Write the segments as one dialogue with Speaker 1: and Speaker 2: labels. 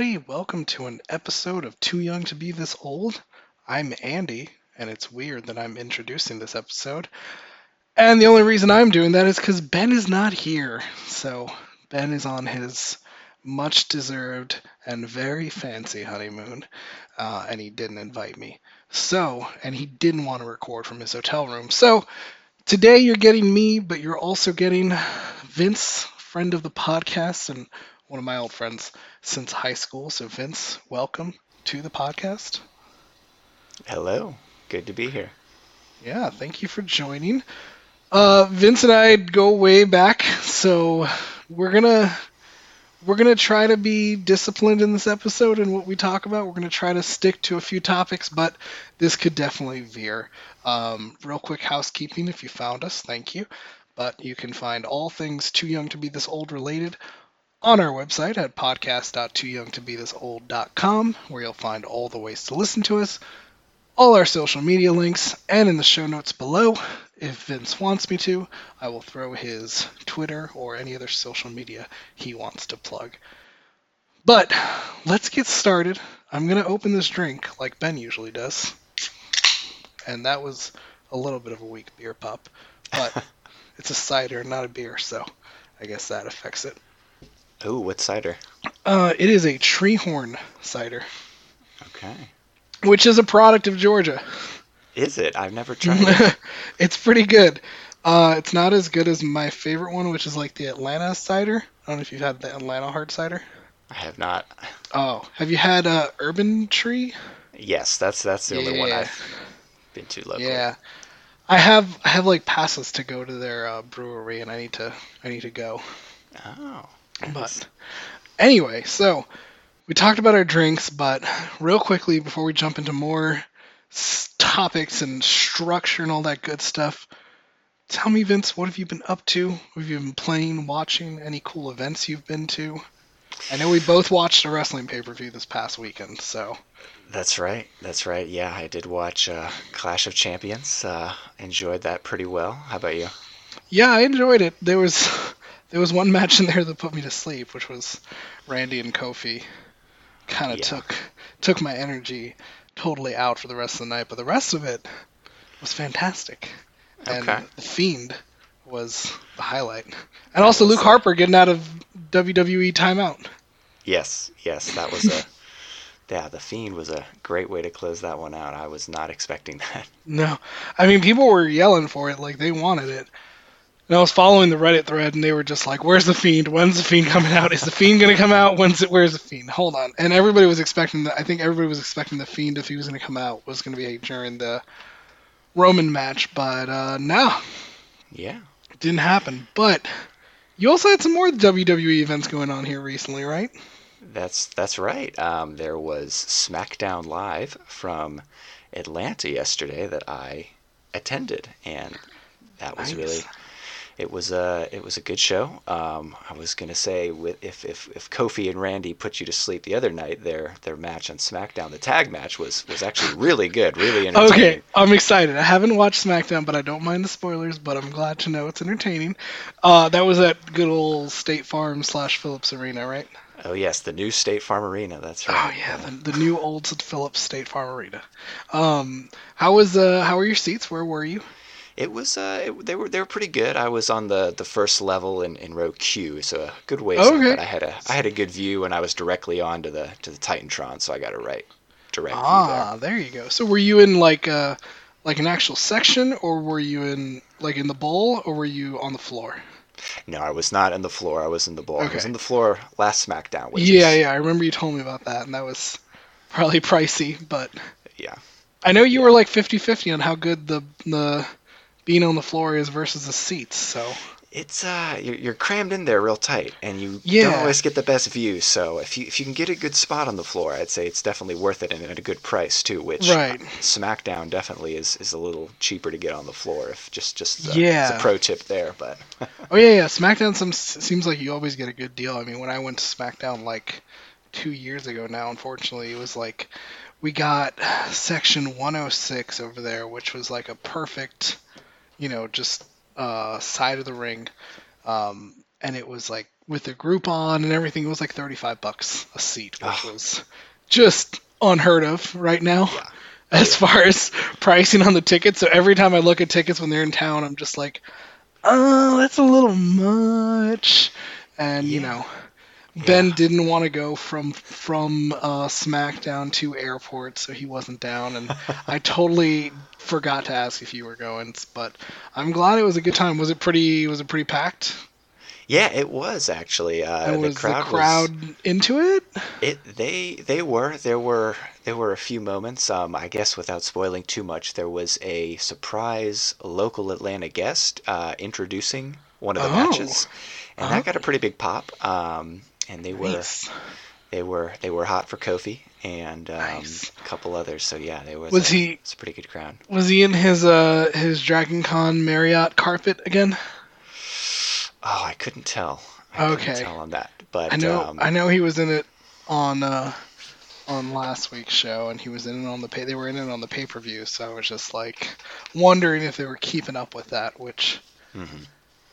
Speaker 1: everybody. Welcome to an episode of Too Young to Be This Old. I'm Andy, and it's weird that I'm introducing this episode. And the only reason I'm doing that is because Ben is not here. So, Ben is on his much deserved and very fancy honeymoon, uh, and he didn't invite me. So, and he didn't want to record from his hotel room. So, today you're getting me, but you're also getting Vince, friend of the podcast, and one of my old friends since high school. So, Vince, welcome to the podcast.
Speaker 2: Hello. Good to be here.
Speaker 1: Yeah, thank you for joining. Uh, Vince and I go way back, so we're gonna we're gonna try to be disciplined in this episode and what we talk about. We're gonna try to stick to a few topics, but this could definitely veer. Um, real quick housekeeping: if you found us, thank you. But you can find all things too young to be this old related on our website at podcast.tooyoungtobethisold.com, where you'll find all the ways to listen to us, all our social media links, and in the show notes below, if Vince wants me to, I will throw his Twitter or any other social media he wants to plug. But let's get started. I'm going to open this drink like Ben usually does. And that was a little bit of a weak beer pop, but it's a cider, not a beer, so I guess that affects it.
Speaker 2: Oh, what cider?
Speaker 1: Uh, it is a Treehorn cider,
Speaker 2: Okay.
Speaker 1: which is a product of Georgia.
Speaker 2: Is it? I've never tried it.
Speaker 1: it's pretty good. Uh, it's not as good as my favorite one, which is like the Atlanta cider. I don't know if you've had the Atlanta hard cider.
Speaker 2: I have not.
Speaker 1: Oh, have you had uh, Urban Tree?
Speaker 2: Yes, that's that's the only one I've been to locally.
Speaker 1: Yeah, I have. I have like passes to go to their uh, brewery, and I need to. I need to go.
Speaker 2: Oh.
Speaker 1: But anyway, so we talked about our drinks, but real quickly before we jump into more topics and structure and all that good stuff, tell me, Vince, what have you been up to? What have you been playing, watching? Any cool events you've been to? I know we both watched a wrestling pay per view this past weekend, so
Speaker 2: That's right. That's right. Yeah, I did watch uh, Clash of Champions. Uh, enjoyed that pretty well. How about you?
Speaker 1: yeah, I enjoyed it. There was there was one match in there that put me to sleep, which was Randy and Kofi. Kind of
Speaker 2: Yeah.
Speaker 1: took took my energy totally out for the rest of the night, but the rest of it was fantastic. And
Speaker 2: Okay.
Speaker 1: the Fiend was the highlight, and also Luke Harper getting out of WWE timeout.
Speaker 2: Yes, yes, that was a. yeah, the Fiend was a great way to close that one out. I was not expecting that.
Speaker 1: No, I mean people were yelling for it like they wanted it. And I was following the Reddit thread, and they were just like, "Where's the fiend? When's the fiend coming out? Is the fiend gonna come out? When's it? Where's the fiend? Hold on." And everybody was expecting that. I think everybody was expecting the fiend if he was gonna come out was gonna be during the Roman match, but uh, no,
Speaker 2: Yeah.
Speaker 1: it didn't happen. But you also had some more WWE events going on here recently, right?
Speaker 2: That's that's right. Um, there was SmackDown Live from Atlanta yesterday that I attended, and that was
Speaker 1: Nice.
Speaker 2: really it was a it was a good show. Um, I was gonna say with if, if if Kofi and Randy put you to sleep the other night, their their match on SmackDown, the tag match was was actually really good, really entertaining.
Speaker 1: Okay, I'm excited. I haven't watched SmackDown, but I don't mind the spoilers. But I'm glad to know it's entertaining. Uh, that was at good old State Farm slash Phillips Arena, right?
Speaker 2: Oh yes, the new State Farm Arena. That's right.
Speaker 1: Oh yeah, the, the new old Phillips State Farm Arena. Um, how was uh, how were your seats? Where were you?
Speaker 2: It was uh, it, they were they were pretty good. I was on the, the first level in, in row Q, so a good ways. up,
Speaker 1: Okay.
Speaker 2: but I had a I had a good view, and I was directly on to the to the Titantron, so I got a right direct
Speaker 1: Ah, there you go. So were you in like uh like an actual section, or were you in like in the bowl, or were you on the floor?
Speaker 2: No, I was not in the floor. I was in the bowl. I was
Speaker 1: Okay.
Speaker 2: in the floor last SmackDown.
Speaker 1: Yeah,
Speaker 2: is,
Speaker 1: yeah, I remember you told me about that, and that was probably pricey, but
Speaker 2: yeah.
Speaker 1: I know you were like 50-50 on how good the the being on the floor is versus the seats. So
Speaker 2: It's uh, you're, you're crammed in there real tight, and you
Speaker 1: Yeah.
Speaker 2: don't always get the best view. So if you if you can get a good spot on the floor, I'd say it's definitely worth it and at a good price too. Which
Speaker 1: Right.
Speaker 2: SmackDown definitely is, is a little cheaper to get on the floor. If just just uh,
Speaker 1: Yeah.
Speaker 2: it's a pro tip there, but
Speaker 1: Oh yeah, yeah. SmackDown some, seems like you always get a good deal. I mean, when I went to SmackDown like two years ago now, unfortunately, it was like we got section 106 over there, which was like a perfect, you know, just uh, side of the ring, um, and it was like with the Groupon and everything, it was like 35 bucks a seat, which
Speaker 2: Oh.
Speaker 1: was just unheard of right now
Speaker 2: Yeah.
Speaker 1: as far as pricing on the tickets. So every time I look at tickets when they're in town, I'm just like, oh, that's a little much. And you know, Ben
Speaker 2: Yeah.
Speaker 1: didn't want to go from from uh, SmackDown to airport, so he wasn't down. And I totally forgot to ask if you were going, but I'm glad it was a good time. Was it pretty? Was it pretty packed?
Speaker 2: Yeah, it was actually. Uh,
Speaker 1: and was
Speaker 2: the crowd,
Speaker 1: the crowd into it?
Speaker 2: It they they were there were there were a few moments. Um, I guess without spoiling too much, there was a surprise local Atlanta guest uh, introducing one of the
Speaker 1: Oh.
Speaker 2: matches, and that got a pretty big pop. Um, and they were
Speaker 1: Nice.
Speaker 2: They were they were hot for Kofi and um,
Speaker 1: Nice.
Speaker 2: a couple others. So yeah, there was.
Speaker 1: Was
Speaker 2: a,
Speaker 1: he-
Speaker 2: It's a pretty good crowd.
Speaker 1: Was he in his uh his Dragon Con Marriott carpet again?
Speaker 2: Oh, I couldn't tell. I
Speaker 1: Okay.
Speaker 2: couldn't tell on that, but
Speaker 1: I know
Speaker 2: um,
Speaker 1: I know he was in it on uh on last week's show and he was in it on the pay they were in it on the pay-per-view so I was just like wondering if they were keeping up with that which
Speaker 2: mhm.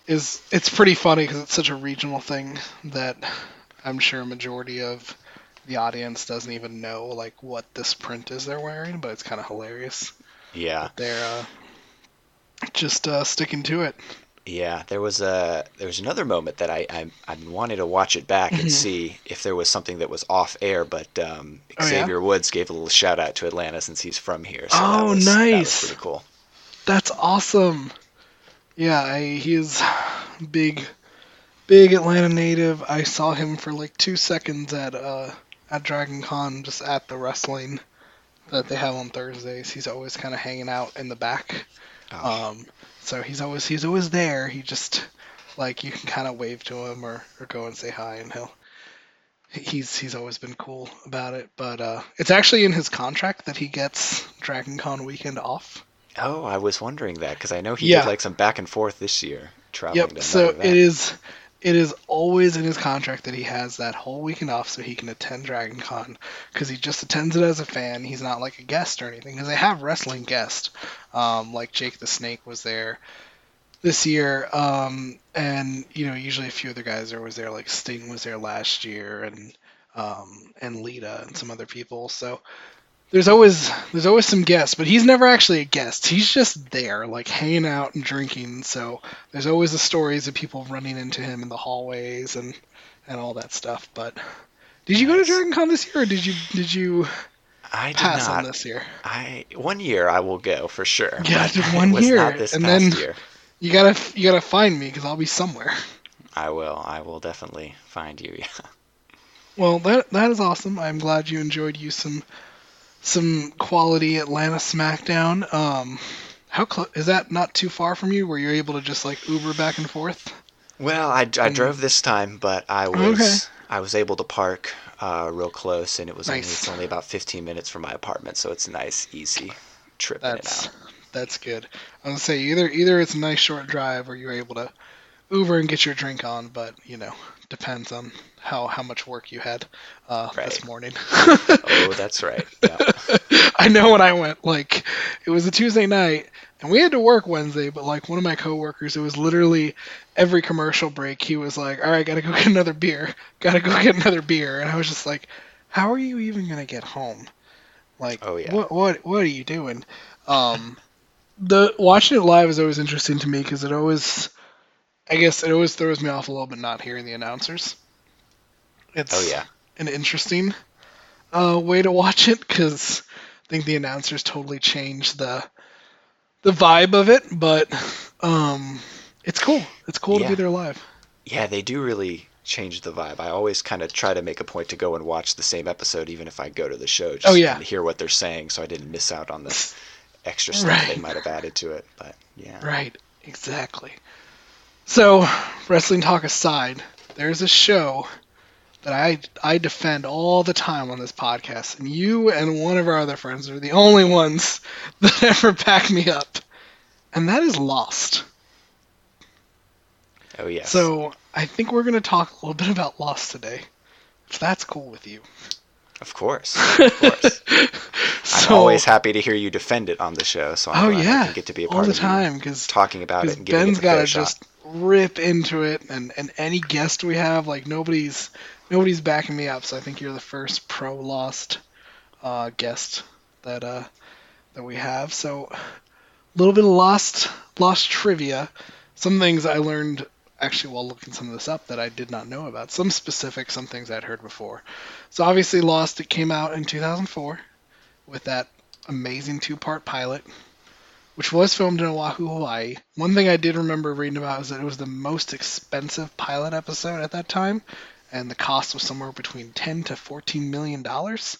Speaker 1: is it's pretty funny cuz it's such a regional thing that I'm sure a majority of the audience doesn't even know like what this print is they're wearing but it's kind of hilarious
Speaker 2: yeah.
Speaker 1: they're uh just uh sticking to it
Speaker 2: Yeah, there was a there was another moment that I I, I wanted to watch it back and see if there was something that was off air, but um,
Speaker 1: Oh, yeah?
Speaker 2: Xavier Woods gave a little shout out to Atlanta since he's from here. So
Speaker 1: Oh,
Speaker 2: was
Speaker 1: nice.
Speaker 2: pretty cool.
Speaker 1: That's awesome. Yeah, I, he is big, big Atlanta native. I saw him for like two seconds at uh at Dragon Con, just at the wrestling that they have on Thursdays. He's always kind of hanging out in the back.
Speaker 2: Oh,
Speaker 1: Um, so he's always he's always there. He just like you can kind of wave to him or, or go and say hi, and he'll. He's he's always been cool about it, but uh, it's actually in his contract that he gets Dragon Con weekend off.
Speaker 2: oh, I was wondering that because I know he
Speaker 1: Yeah.
Speaker 2: did like some back and forth this year traveling
Speaker 1: Yep.
Speaker 2: to
Speaker 1: So
Speaker 2: event.
Speaker 1: it is it is always in his contract that he has that whole weekend off so he can attend Dragon Con because he just attends it as a fan. He's not like a guest or anything because they have wrestling guests. Um, like Jake the Snake was there this year, um, and you know usually a few other guys there was there like Sting was there last year and um, and Lita and some other people. So there's always there's always some guests, but he's never actually a guest. He's just there, like hanging out and drinking. So there's always the stories of people running into him in the hallways and and all that stuff. But did you go to
Speaker 2: Nice.
Speaker 1: Dragon Con this year, or did you did you
Speaker 2: I did
Speaker 1: pass
Speaker 2: not.
Speaker 1: on this year?
Speaker 2: I one year I will go for sure.
Speaker 1: Yeah, one
Speaker 2: it was
Speaker 1: year,
Speaker 2: not this
Speaker 1: and then-
Speaker 2: year.
Speaker 1: You gotta you gotta find me because I'll be somewhere.
Speaker 2: I will. I will definitely find you. Yeah.
Speaker 1: Well, that that is awesome. I'm glad you enjoyed you some some quality Atlanta SmackDown. Um, how close is that? Not too far from you, where you're able to just like Uber back and forth.
Speaker 2: Well, I, I drove this time, but I was
Speaker 1: Okay.
Speaker 2: I was able to park uh, real close, and it was only, it's only about 15 minutes from my apartment, so it's a nice, easy trip
Speaker 1: That's
Speaker 2: out.
Speaker 1: that's good. I was gonna say either either it's a nice short drive or you're able to Uber and get your drink on, but you know depends on how how much work you had uh, this morning.
Speaker 2: Oh, that's right. Yeah.
Speaker 1: I know when I went, like, it was a Tuesday night, and we had to work Wednesday, but, like, one of my coworkers, it was literally every commercial break, he was like, all right, gotta go get another beer. Gotta go get another beer. And I was just like, how are you even gonna get home? Like,
Speaker 2: Oh, yeah.
Speaker 1: what, what, what are you doing? Um, the watching it live is always interesting to me because it always, I guess, it always throws me off a little bit not hearing the announcers. It's,
Speaker 2: Oh yeah.
Speaker 1: an interesting uh, way to watch it because I think the announcers totally changed the the vibe of it, but um, it's cool. It's cool to be there live.
Speaker 2: Yeah, they do really change the vibe. I always kind of try to make a point to go and watch the same episode, even if I go to the show, just
Speaker 1: Oh, yeah.
Speaker 2: to hear what they're saying, so I didn't miss out on the extra stuff they might have added to it. But yeah.
Speaker 1: Right, exactly. So, wrestling talk aside, there's a show that I I defend all the time on this podcast, and you and one of our other friends are the only ones that ever back me up, and that is Lost.
Speaker 2: Oh yes.
Speaker 1: So I think we're gonna talk a little bit about Lost today, if that's cool with you.
Speaker 2: Of course. Of course. I'm always happy to hear you defend it on the show, so I'm
Speaker 1: Oh yeah,
Speaker 2: can get to be a
Speaker 1: all
Speaker 2: part
Speaker 1: the
Speaker 2: of
Speaker 1: time because
Speaker 2: talking about it and
Speaker 1: Ben's
Speaker 2: the fair
Speaker 1: gotta
Speaker 2: shot.
Speaker 1: Rip into it, and and any guest we have, like nobody's nobody's backing me up. So I think you're the first pro Lost uh, guest that uh, that we have. So a little bit of Lost Lost trivia. Some things I learned actually while looking some of this up that I did not know about. Some specific, some things I'd heard before. So obviously Lost it came out in 2004 with that amazing two-part pilot which was filmed in Oahu, Hawaii. One thing I did remember reading about is that it was the most expensive pilot episode at that time, and the cost was somewhere between 10 to 14 million dollars.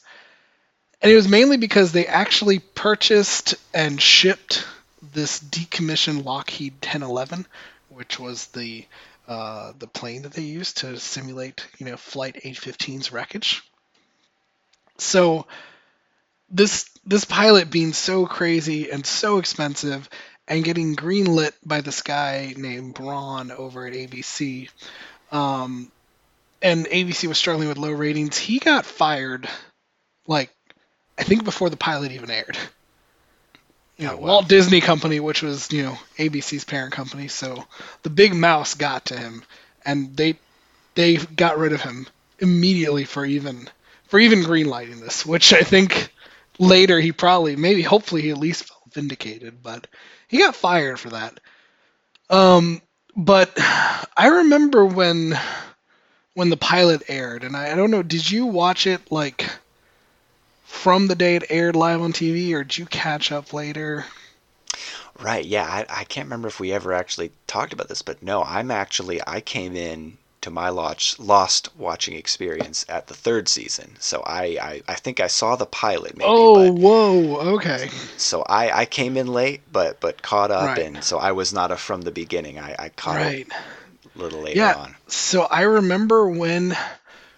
Speaker 1: And it was mainly because they actually purchased and shipped this decommissioned Lockheed 1011, which was the uh, the plane that they used to simulate, you know, Flight 815's wreckage. So this this pilot being so crazy and so expensive and getting greenlit by this guy named Braun over at ABC. Um, and ABC was struggling with low ratings. He got fired, like, I think before the pilot even aired. You know,
Speaker 2: Oh, wow.
Speaker 1: Walt Disney Company, which was, you know, ABC's parent company, so the big mouse got to him, and they they got rid of him immediately for even for even greenlighting this, which I think later he probably maybe hopefully he at least felt vindicated, but he got fired for that. Um, but I remember when when the pilot aired, and I, I don't know, did you watch it like from the day it aired live on TV, or did you catch up later?
Speaker 2: Right, yeah. I, I can't remember if we ever actually talked about this, but no, I'm actually I came in to my lost, lost watching experience at the third season. So I, I, I think I saw the pilot maybe,
Speaker 1: oh, whoa, okay,
Speaker 2: so I, I came in late but but caught up
Speaker 1: Right.
Speaker 2: and so I was not a from the beginning. I, I caught
Speaker 1: right.
Speaker 2: a little later
Speaker 1: Yeah.
Speaker 2: on.
Speaker 1: So I remember when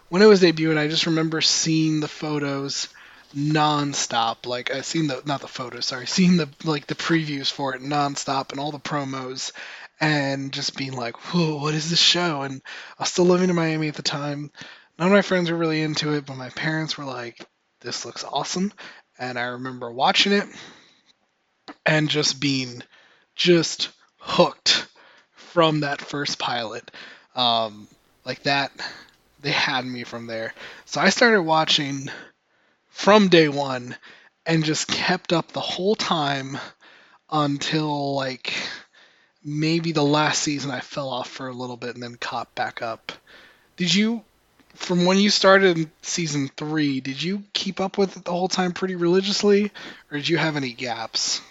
Speaker 1: when it was debuting, I just remember seeing the photos nonstop. Like uh, I seen the not the photos, sorry, seeing the like the previews for it nonstop and all the promos, and just being like, "Whoa, what is this show?" And I was still living in Miami at the time. None of my friends were really into it, but my parents were like, "This looks awesome," and I remember watching it and just being just hooked from that first pilot. Um, like that, they had me from there. So I started watching from day one and just kept up the whole time until like maybe the last season I fell off for a little bit and then caught back up. Did you from when you started in season 3, did you keep up with it the whole time pretty religiously or did you have any gaps?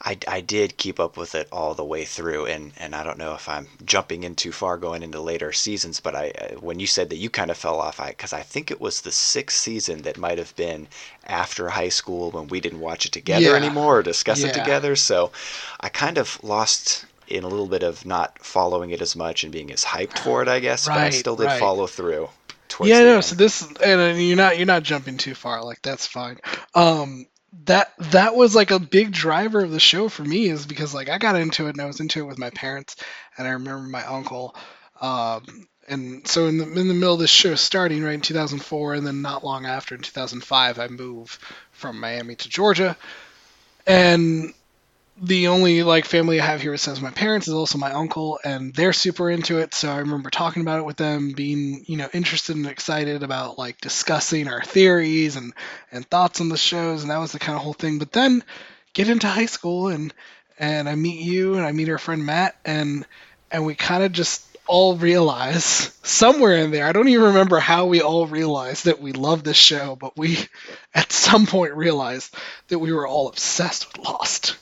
Speaker 2: I, I did keep up with it all the way through, and, and I don't know if I'm jumping in too far going into later seasons, but I uh, when you said that you kind of fell off, I because I think it was the sixth season that might have been after high school when we didn't watch it together
Speaker 1: Yeah.
Speaker 2: anymore or discuss it together, so I kind of lost in a little bit of not following it as much and being as hyped for it, I guess, but I still did
Speaker 1: right.
Speaker 2: follow through.
Speaker 1: Yeah, no.
Speaker 2: end.
Speaker 1: So this, and you're not you're not jumping too far. Like that's fine. Um, that that was like a big driver of the show for me is because like I got into it and I was into it with my parents, and I remember my uncle. Um, and so in the in the middle of this show starting right in 2004, and then not long after in 2005, I moved from Miami to Georgia, and the only like family I have here besides my parents is also my uncle, and they're super into it. So I remember talking about it with them, being you know interested and excited about like discussing our theories and and thoughts on the shows, and that was the kind of whole thing. But then get into high school and and I meet you and I meet our friend Matt and and we kind of just all realize somewhere in there I don't even remember how we all realized that we love this show but we at some point realized that we were all obsessed with Lost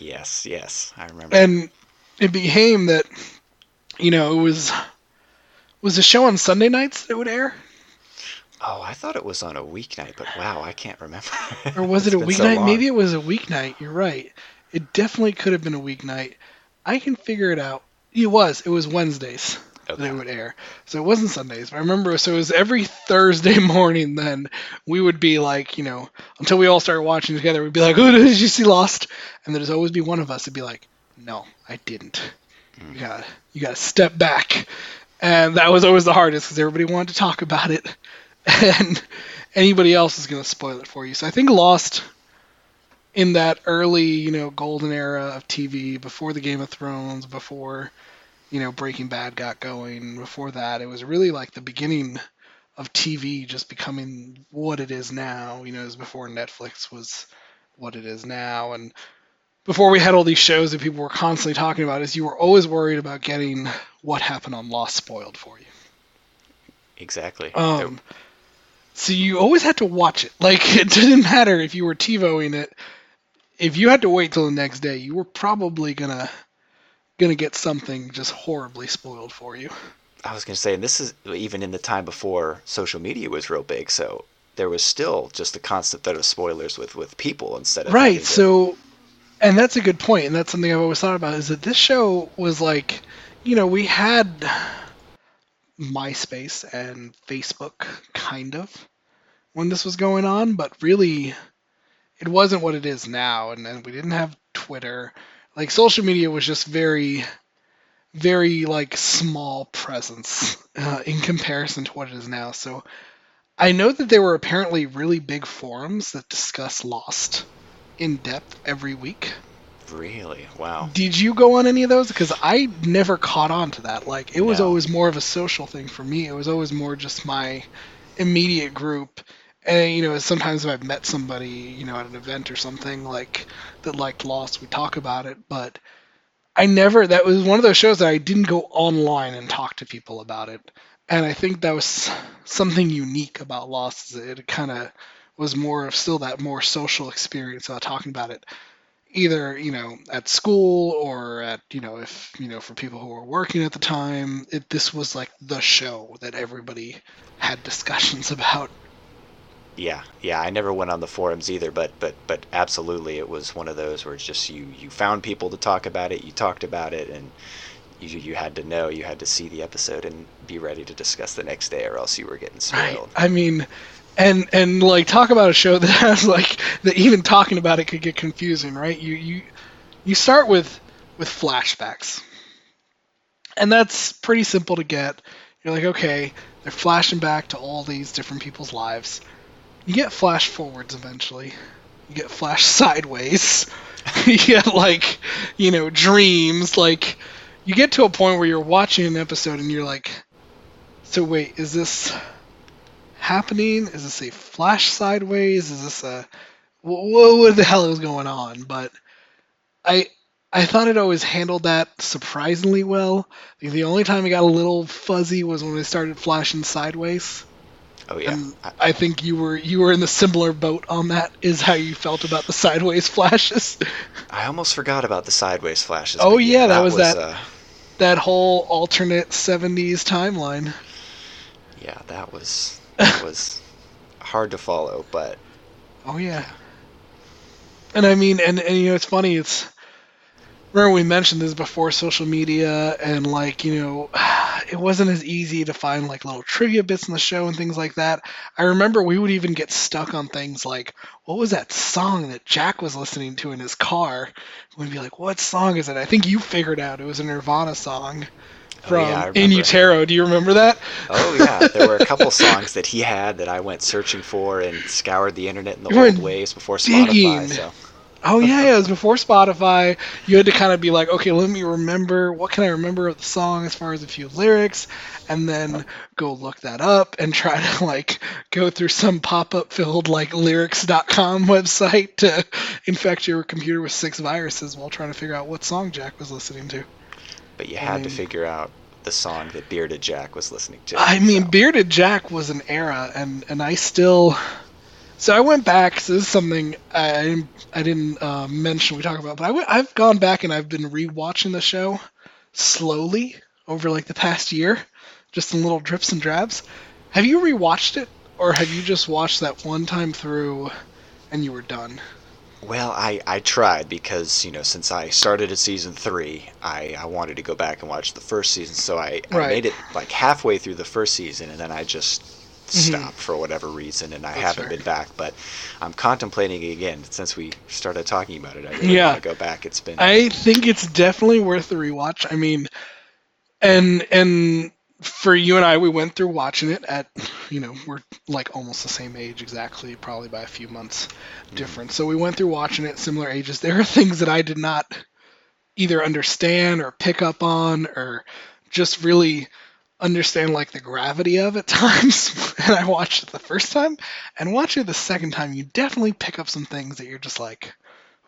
Speaker 2: yes, yes, I remember.
Speaker 1: and it became that you know it was was the show on Sunday nights that it would air?
Speaker 2: Oh, I thought it was on a weeknight, but wow, I can't remember.
Speaker 1: or was it a
Speaker 2: been so
Speaker 1: weeknight? maybe it was a weeknight you're right. It definitely could have been a weeknight. I can figure it out. It was it was Wednesdays that it would air. So it wasn't Sundays but I remember so it was every Thursday morning then we would be like you know until we all started watching together we'd be like oh did you see Lost? And there'd always be one of us that'd be like no I didn't.
Speaker 2: Mm.
Speaker 1: you gotta you gotta step back. And that was always the hardest because everybody wanted to talk about it. And anybody else is going to spoil it for you. So i think lost in that early you know golden era of tv before the game of thrones before you know Breaking Bad got going. Before that, it was really like the beginning of TV just becoming what it is now. You know, it was before Netflix was what it is now, and before we had all these shows that people were constantly talking about, is you were always worried about getting what happened on Lost spoiled for you.
Speaker 2: Exactly.
Speaker 1: Um, so you always had to watch it. Like it didn't matter if you were TiVoing it. If you had to wait till the next day, you were probably gonna gonna get something just horribly spoiled for you.
Speaker 2: I was going to say, and this is even in the time before social media was real big, so there was still just the constant threat of spoilers with with people instead of
Speaker 1: right. so, and that's a good point, and that's something I've always thought about is that this show was like, you know, we had MySpace and Facebook kind of when this was going on, but really, it wasn't what it is now, and, and we didn't have Twitter. Like social media was just very very like small presence uh, in comparison to what it is now. So I know that there were apparently really big forums that discuss Lost in depth every week.
Speaker 2: Really? Wow.
Speaker 1: Did you go on any of those? Because I never caught on to that. Like it was
Speaker 2: No.
Speaker 1: always more of a social thing for me. It was always more just my immediate group. And you know, sometimes if I've met somebody, you know, at an event or something like that liked Lost, we talk about it. But I never. That was one of those shows that I didn't go online and talk to people about it. And I think that was something unique about Lost. It kind of was more of still that more social experience about talking about it either you know at school or at you know if you know for people who were working at the time it, this was like the show that everybody had discussions about
Speaker 2: Yeah, yeah. I never went on the forums either, but but but absolutely, it was one of those where it's just you you found people to talk about it, you talked about it, and you you had to know, you had to see the episode and be ready to discuss the next day, or else you were getting spoiled.
Speaker 1: i mean and and like talk about a show that has like that even talking about it could get confusing right you you you start with with flashbacks and that's pretty simple to get you're like okay they're flashing back to all these different people's lives you get flash forwards eventually. You get flash sideways. You get like you know dreams. Like you get to a point where you're watching an episode and you're like so wait is this happening? Is this a flash sideways? Is this a what, what the hell is going on? But i i thought it always handled that surprisingly well. The only time it got a little fuzzy was when it started flashing sideways
Speaker 2: Oh yeah,
Speaker 1: and
Speaker 2: I-
Speaker 1: think you were you were in the similar boat on that. Is how you felt about the sideways flashes.
Speaker 2: I almost forgot about the sideways flashes.
Speaker 1: Oh,
Speaker 2: but
Speaker 1: yeah, that was that-
Speaker 2: Uh,
Speaker 1: that whole alternate '70s timeline.
Speaker 2: yeah, that was that was hard to follow, but
Speaker 1: Oh yeah. And I mean, and, and you know, it's funny. It's remember we mentioned this before social media, and like you know, it wasn't as easy to find like little trivia bits in the show and things like that. I remember we would even get stuck on things like, what was that song that Jack was listening to in his car? We'd be like, what song is it? I think you figured out it was a Nirvana song
Speaker 2: Oh,
Speaker 1: from
Speaker 2: yeah,
Speaker 1: In. Utero. Do you remember that?
Speaker 2: oh yeah, there were a couple songs that he had that I went searching for and scoured the internet in the
Speaker 1: You
Speaker 2: old ways before Spotify.
Speaker 1: digging.
Speaker 2: So
Speaker 1: Oh yeah, yeah, it was before Spotify. You had to kind of be like, okay, let me remember what can I remember of the song as far as a few lyrics, and then go look that up and try to like go through some pop-up filled like lyrics.com website to infect your computer with six viruses while trying to figure out what song Jack was listening to.
Speaker 2: but you had to
Speaker 1: mean-
Speaker 2: figure out the song that Bearded Jack was listening to.
Speaker 1: I mean,
Speaker 2: so.
Speaker 1: Bearded Jack was an era, and and I still. So I went back. So this is something I didn't, I didn't uh, mention we talk about, but I w- I've gone back and I've been rewatching the show slowly over like the past year, just in little drips and drabs. Have you rewatched it, or have you just watched that one time through, and you were done?
Speaker 2: Well, I, I tried because, you know, since I started at season three, I, I wanted to go back and watch the first season. So I, I made it like halfway through the first season and then I just.
Speaker 1: Mm-hmm.
Speaker 2: stopped for whatever reason and I
Speaker 1: That's
Speaker 2: haven't
Speaker 1: fair.
Speaker 2: been back. But I'm contemplating it again since we started talking about it. I really
Speaker 1: Yeah.
Speaker 2: want to go back. It's been.
Speaker 1: I think it's definitely worth the rewatch. I mean, and and for you and I, we went through watching it at, you know, we're like almost the same age exactly, probably by a few months mm-hmm. difference. So we went through watching it similar ages. There are things that I did not either understand or pick up on or just really understand like the gravity of at times and I watched it the first time. And watching it the second time you definitely pick up some things that you're just like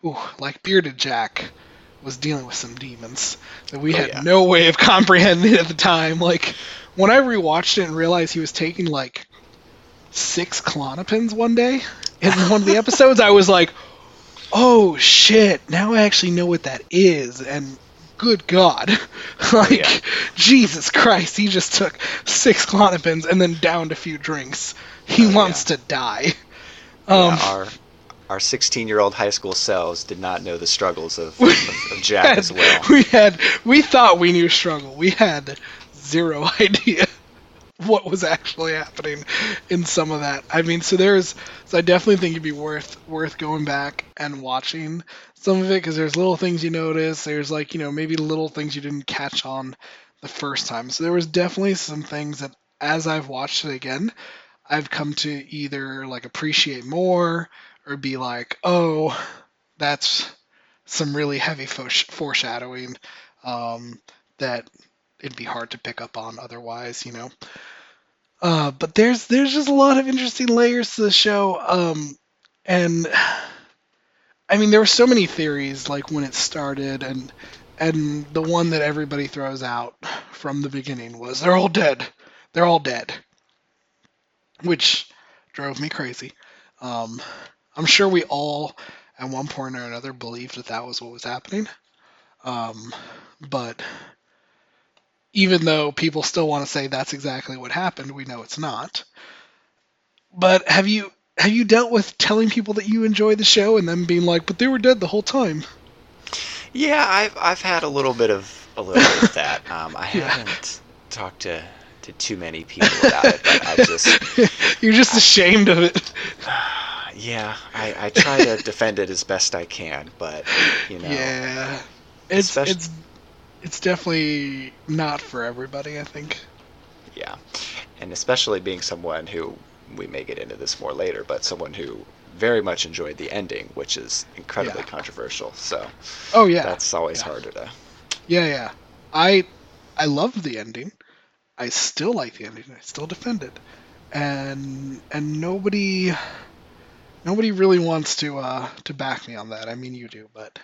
Speaker 1: ooh like bearded Jack was dealing with some demons that we
Speaker 2: Oh,
Speaker 1: had
Speaker 2: yeah.
Speaker 1: no way of comprehending at the time. Like when I rewatched it and realized he was taking like six Klonopins one day in one of the episodes I was like oh shit. Now I actually know what that is. And good god like
Speaker 2: yeah.
Speaker 1: jesus christ he just took six klonopins and then downed a few drinks he
Speaker 2: Oh,
Speaker 1: wants
Speaker 2: yeah.
Speaker 1: to die um
Speaker 2: yeah, our our 16 year old high school selves did not know the struggles of, of, of Jack as well.
Speaker 1: we had we thought we knew struggle we had zero idea what was actually happening in some of that i mean so there's so i definitely think it'd be worth worth going back and watching some of it because there's little things you notice there's like you know maybe little things you didn't catch on the first time so there was definitely some things that as i've watched it again i've come to either like appreciate more or be like oh that's some really heavy foreshadowing um, that it'd be hard to pick up on otherwise, you know. Uh, but there's there's just a lot of interesting layers to the show, um, and I mean there were so many theories like when it started, and and the one that everybody throws out from the beginning was they're all dead, they're all dead, which drove me crazy. Um, I'm sure we all at one point or another believed that that was what was happening. Um, but even though people still want to say that's exactly what happened, we know it's not. But have you have you dealt with telling people that you enjoy the show and them being like, "But they were dead the whole time"?
Speaker 2: Yeah, I've I've had a little bit of a little bit of that. Um, I
Speaker 1: Yeah.
Speaker 2: haven't talked to to too many people about it, but I just
Speaker 1: You're just ashamed of it.
Speaker 2: yeah, I, I try to defend it as best I can, but you know,
Speaker 1: Yeah, it's
Speaker 2: Especially-
Speaker 1: it's it's definitely not for everybody. I think.
Speaker 2: yeah, and especially being someone who we may get into this more later, but someone who very much enjoyed the ending, which is incredibly
Speaker 1: Yeah.
Speaker 2: controversial. So
Speaker 1: Oh yeah,
Speaker 2: that's always
Speaker 1: Yeah.
Speaker 2: harder to.
Speaker 1: Yeah, yeah. I I love the ending. I still like the ending. I still defend it. And and nobody nobody really wants to uh to back me on that. I mean you do, but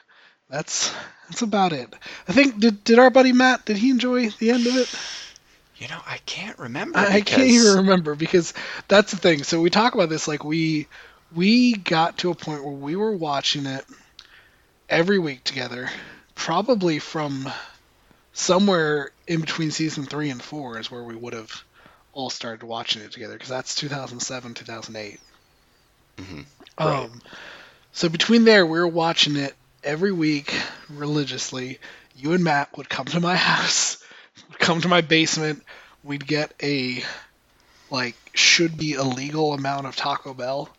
Speaker 1: that's that's about it. I think did did our buddy Matt did he enjoy the end of it?
Speaker 2: You know, I can't remember.
Speaker 1: I, I can't even remember because that's the thing. So we talk about this like we we got to a point where we were watching it every week together, probably from somewhere in between season three and four is where we would have all started watching it together because that's 2007 2008
Speaker 2: Mhm. Right.
Speaker 1: um, so between there we were watching it every week religiously you and matt would come to my house come to my basement we'd get a like should be illegal amount of taco bell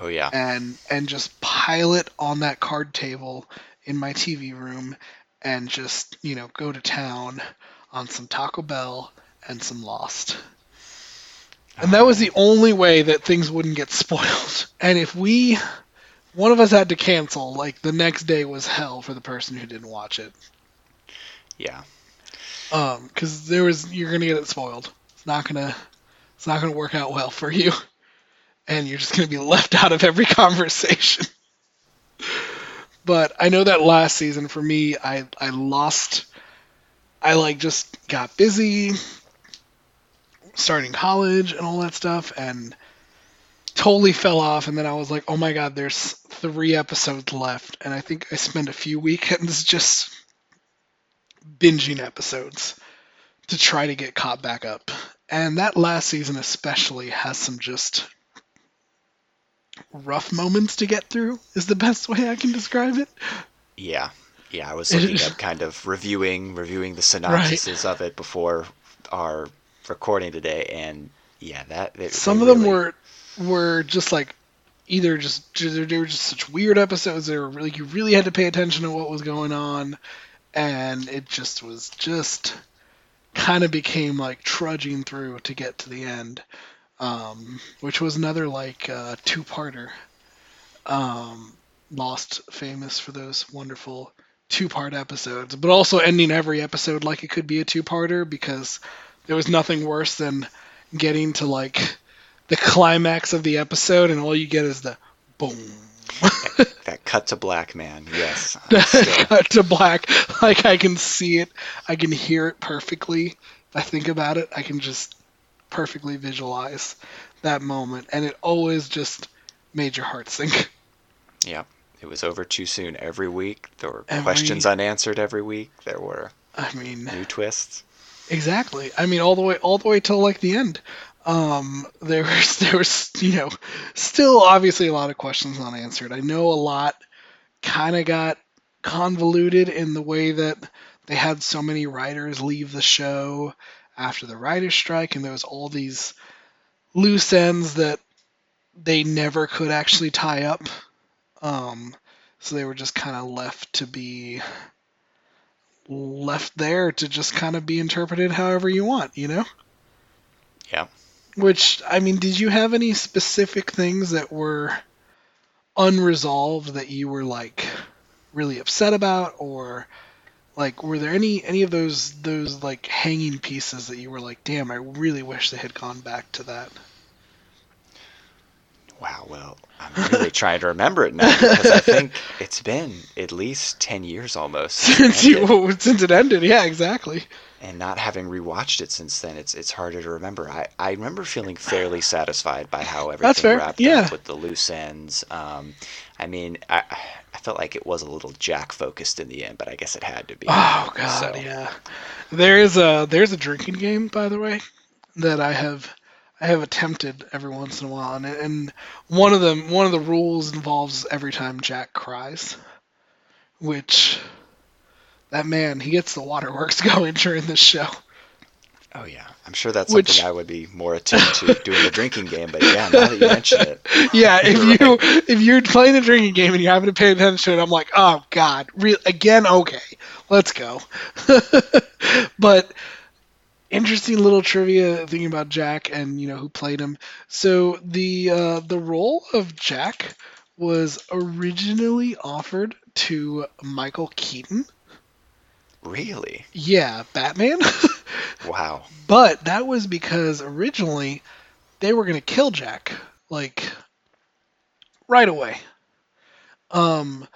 Speaker 2: Oh yeah.
Speaker 1: and and just pile it on that card table in my TV room and just you know go to town on some Taco Bell and some Lost. And that was the only way that things wouldn't get spoiled. And if we one of us had to cancel, like the next day was hell for the person who didn't watch it.
Speaker 2: Yeah.
Speaker 1: Um, because there was you're gonna get it spoiled. It's not gonna it's not gonna work out well for you, and you're just gonna be left out of every conversation. But I know that last season for me, I I lost. I like just got busy, starting college and all that stuff, and totally fell off. And then I was like, oh my god, there's three episodes left, and I think I spent a few weekends just binging episodes to try to get caught back up. And that last season especially has some just rough moments to get through is the best way I can describe it.
Speaker 2: Yeah. Yeah, I was looking at kind of reviewing reviewing the synopsises of it before our recording today, and yeah, that they-
Speaker 1: Some
Speaker 2: they
Speaker 1: of them
Speaker 2: really-
Speaker 1: were were just like either just they were just such weird episodes. They were really you really had to pay attention to what was going on, and it just was just kind of became like trudging through to get to the end, um, which was another like uh, two-parter. Um, Lost, famous for those wonderful two part episodes, but also ending every episode like it could be a two parter because there was nothing worse than getting to like the climax of the episode and all you get is the boom.
Speaker 2: that cut to black, man. Yes.
Speaker 1: Cut to black. Like I can see it, I can hear it perfectly. If I think about it, I can just perfectly visualize that moment, and it always just made your heart sink.
Speaker 2: yeah. It was over too soon every week. There were
Speaker 1: Every-
Speaker 2: questions unanswered every week. There were
Speaker 1: I mean,
Speaker 2: new twists.
Speaker 1: exactly. I mean, all the way, all the way till like the end. Um, there was, there was, you know, still obviously a lot of questions unanswered. I know a lot kind of got convoluted in the way that they had so many writers leave the show after the writer's strike, and there was all these loose ends that they never could actually tie up. Um, so they were just kind of left to be left there to just kind of be interpreted however you want, you know?
Speaker 2: Yeah.
Speaker 1: Which, I mean, did you have any specific things that were unresolved that you were like really upset about? Or like were there any any of those those like hanging pieces that you were like damn i really wish they had gone back to that
Speaker 2: Wow, well, I'm really trying to remember it now because I think it's been at least 10 years almost since
Speaker 1: since
Speaker 2: it ended.
Speaker 1: you since it ended. Yeah exactly
Speaker 2: and not having rewatched it since then, it's it's harder to remember. I, I remember feeling fairly satisfied by how everything wrapped
Speaker 1: yeah.
Speaker 2: up with the loose ends. Um, I mean, I I felt like it was a little Jack focused in the end, but I guess it had to be.
Speaker 1: Oh god,
Speaker 2: So,
Speaker 1: yeah. There's a there's a drinking game, by the way, that I have I have attempted every once in a while, and and one of them one of the rules involves every time Jack cries, which that man he gets the waterworks going during this show.
Speaker 2: Oh yeah, I'm sure that's
Speaker 1: Which-
Speaker 2: something I would be more attuned to doing the drinking game. But yeah, now that you mention it,
Speaker 1: Yeah, if
Speaker 2: You're
Speaker 1: you if you're playing the drinking game and you're having to pay attention to it, I'm like, oh god, re- again, okay, let's go. but interesting little trivia thinking about Jack and you know who played him. So the uh, the role of Jack was originally offered to Michael Keaton.
Speaker 2: Really,
Speaker 1: Yeah, Batman.
Speaker 2: wow,
Speaker 1: But that was because originally they were going to kill Jack, like right away. Um,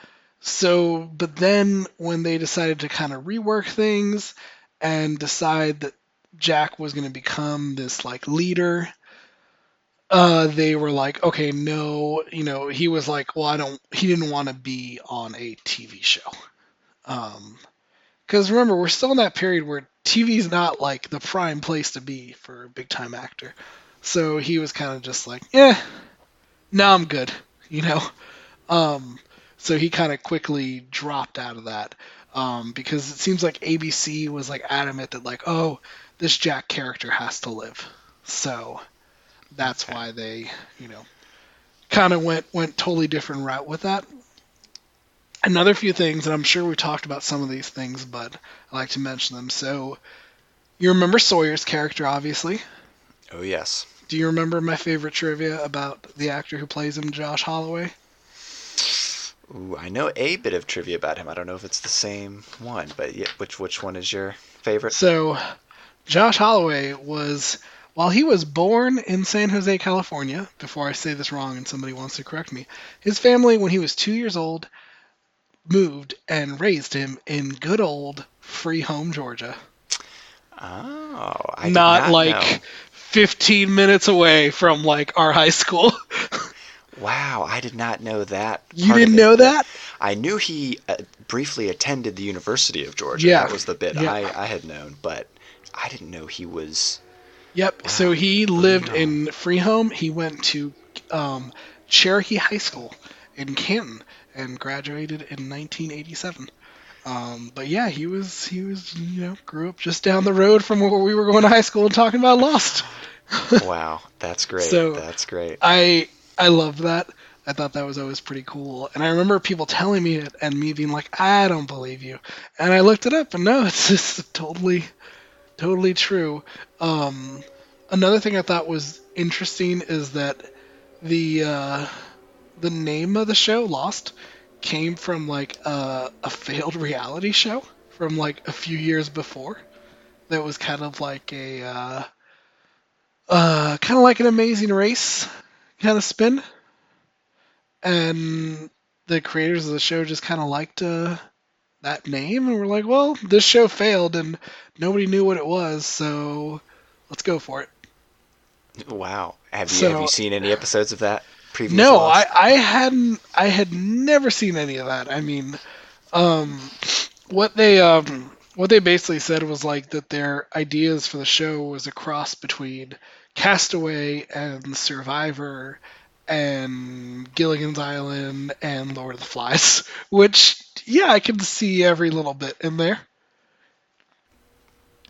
Speaker 1: so, but then when they decided to kind of rework things and decide that Jack was going to become this like leader, uh, they were like, okay, no, you know, he was like, well, I don't, he didn't want to be on a TV show. Um, because remember, we're still in that period where TV's not like the prime place to be for a big time actor. So he was kind of just like, yeah, now I'm good, you know? Um, so he kind of quickly dropped out of that um, because it seems like ABC was like adamant that, like, oh, this Jack character has to live. So that's why they, you know, kind of went went totally different route with that another few things, and I'm sure we talked about some of these things, but I like to mention them. So, you remember Sawyer's character, obviously.
Speaker 2: oh yes,
Speaker 1: Do you remember my favorite trivia about the actor who plays him, Josh Holloway?
Speaker 2: Ooh, I know a bit of trivia about him. I don't know if it's the same one, but yeah, which which one is your favorite?
Speaker 1: So, Josh Holloway was, while he was born in San Jose, California, before I say this wrong and somebody wants to correct me, his family, when he was two years old, moved and raised him in good old Free Home, Georgia.
Speaker 2: Oh, I
Speaker 1: not,
Speaker 2: not
Speaker 1: like
Speaker 2: know.
Speaker 1: 15 minutes away from like our high school.
Speaker 2: Wow, I did not know that.
Speaker 1: you didn't know that?
Speaker 2: I knew he uh, briefly attended the University of Georgia.
Speaker 1: Yeah,
Speaker 2: That was the bit
Speaker 1: yeah.
Speaker 2: I, I had known, but I didn't know he was.
Speaker 1: Yep. So he lived
Speaker 2: Free Home.
Speaker 1: in Free Home. He went to um, Cherokee High School in Canton and graduated in 1987. Um, but yeah, he was he was you know grew up just down the road from where we were going to high school and talking about Lost.
Speaker 2: Wow, that's great.
Speaker 1: So-
Speaker 2: that's great.
Speaker 1: I I loved that. I thought that was always pretty cool. And I remember people telling me it and me being like, I don't believe you. And I looked it up and no, it's just totally totally true. Um, another thing I thought was interesting is that the uh, the name of the show, Lost, came from like a, a failed reality show from like a few years before. That was kind of like a uh, uh, kind of like an Amazing Race kind of spin, and the creators of the show just kind of liked uh, that name, and we're like, well, this show failed, and nobody knew what it was, so let's go for it.
Speaker 2: Wow. Have you
Speaker 1: So-
Speaker 2: have you seen any episodes of that? Previous
Speaker 1: No? I, I hadn't I had never seen any of that. I mean, um, what they um what they basically said was like that their ideas for the show was a cross between Castaway and Survivor and Gilligan's Island and Lord of the Flies, which yeah, I can see every little bit in there.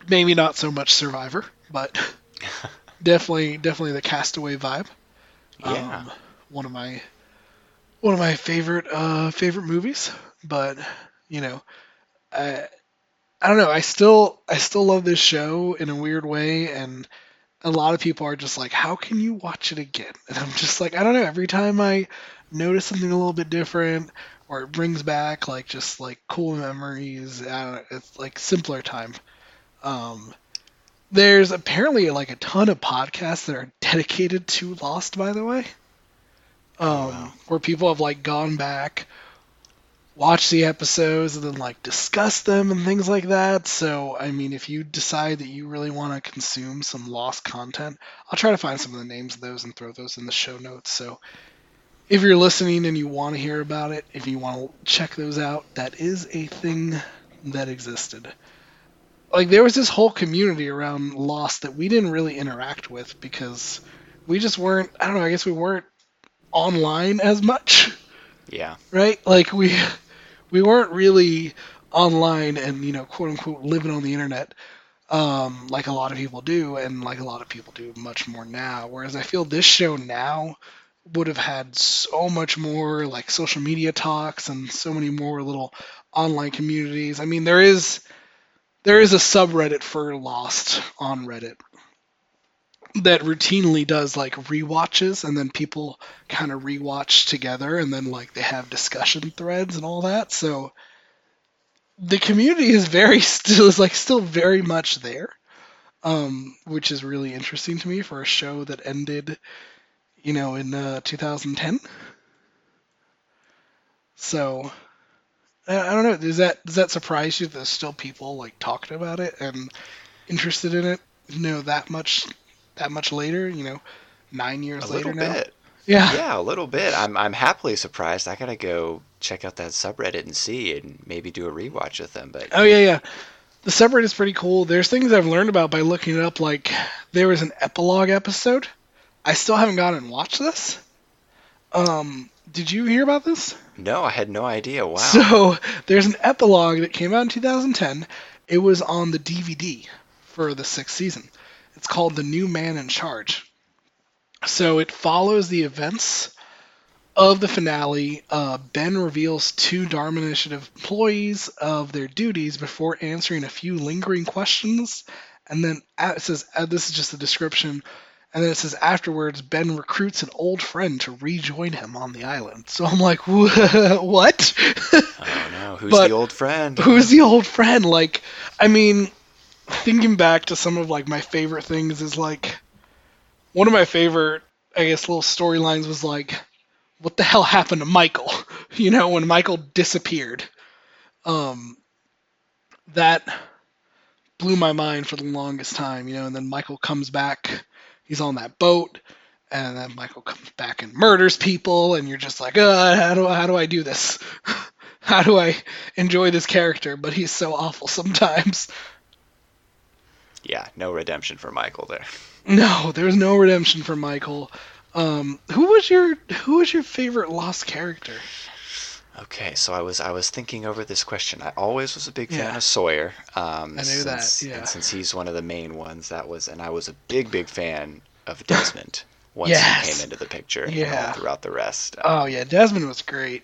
Speaker 1: Maybe not so much Survivor, but definitely definitely the Castaway vibe.
Speaker 2: Yeah.
Speaker 1: Um, one of my one of my favorite uh, favorite movies, but you know, I I don't know. I still I still love this show in a weird way, and a lot of people are just like, "How can you watch it again?" And I'm just like, I don't know. Every time I notice something a little bit different, or it brings back like just like cool memories, I don't know, it's like simpler time. Um, there's apparently like a ton of podcasts that are dedicated to Lost, by the way. Um,
Speaker 2: wow.
Speaker 1: where people have like gone back, watched the episodes, and then like discuss them and things like that. So, I mean, if you decide that you really want to consume some Lost content, I'll try to find some of the names of those and throw those in the show notes. So, if you're listening and you want to hear about it, if you want to check those out, that is a thing that existed like there was this whole community around Lost that we didn't really interact with because we just weren't I don't know, I guess we weren't online as much,
Speaker 2: Yeah.
Speaker 1: right? Like we we weren't really online and, you know, quote unquote living on the internet um like a lot of people do and like a lot of people do much more now. Whereas I feel this show now would have had so much more like social media talks and so many more little online communities. I mean, there is there is a subreddit for Lost on Reddit that routinely does like rewatches and then people kind of rewatch together and then like they have discussion threads and all that. So the community is very still is like still very much there. Um, which is really interesting to me for a show that ended, you know, in uh, 2010. So I don't know. Does that does that surprise you that there's still people like talking about it and interested in it? Know, that much that much later. You know, nine years
Speaker 2: A
Speaker 1: later
Speaker 2: little
Speaker 1: now.
Speaker 2: bit.
Speaker 1: Yeah.
Speaker 2: Yeah, a little bit. I'm I'm happily surprised. I gotta go check out that subreddit and see, and maybe do a rewatch with them. But
Speaker 1: Oh yeah, yeah. The subreddit is pretty cool. There's things I've learned about by looking it up. Like there was an epilogue episode. I still haven't gone and watched this. Um, did you hear about this?
Speaker 2: no, I had no idea. Wow.
Speaker 1: So there's an epilogue that came out in 2010. It was on the DVD for the sixth season. It's called The New Man in Charge. So it follows the events of the finale. Uh, ben reveals two Dharma Initiative employees of their duties before answering a few lingering questions. And then uh, it says, uh, this is just a description. And then it says afterwards, Ben recruits an old friend to rejoin him on the island. So I'm like, what?
Speaker 2: I don't know. who's
Speaker 1: But
Speaker 2: the old friend?
Speaker 1: Who's the old friend? Like, I mean, thinking back to some of like my favorite things is like one of my favorite, I guess, little storylines was like, what the hell happened to Michael? You know, when Michael disappeared. Um, that blew my mind for the longest time. You know, and then Michael comes back. He's on that boat. And then Michael comes back and murders people, and you're just like, uh, how do how do I do this? how do I enjoy this character? But he's so awful sometimes.
Speaker 2: Yeah, no redemption for Michael there.
Speaker 1: No, there's no redemption for Michael. Um, who was your who was your favorite lost character?
Speaker 2: Okay, so I was I was thinking over this question. I always was a big fan
Speaker 1: Yeah.
Speaker 2: of Sawyer. Um,
Speaker 1: I knew that,
Speaker 2: since-
Speaker 1: yeah.
Speaker 2: And since he's one of the main ones, that was, and I was a big big fan of Desmond once
Speaker 1: Yes.
Speaker 2: he came into the picture.
Speaker 1: Yeah.
Speaker 2: throughout the rest.
Speaker 1: Oh yeah, Desmond was great.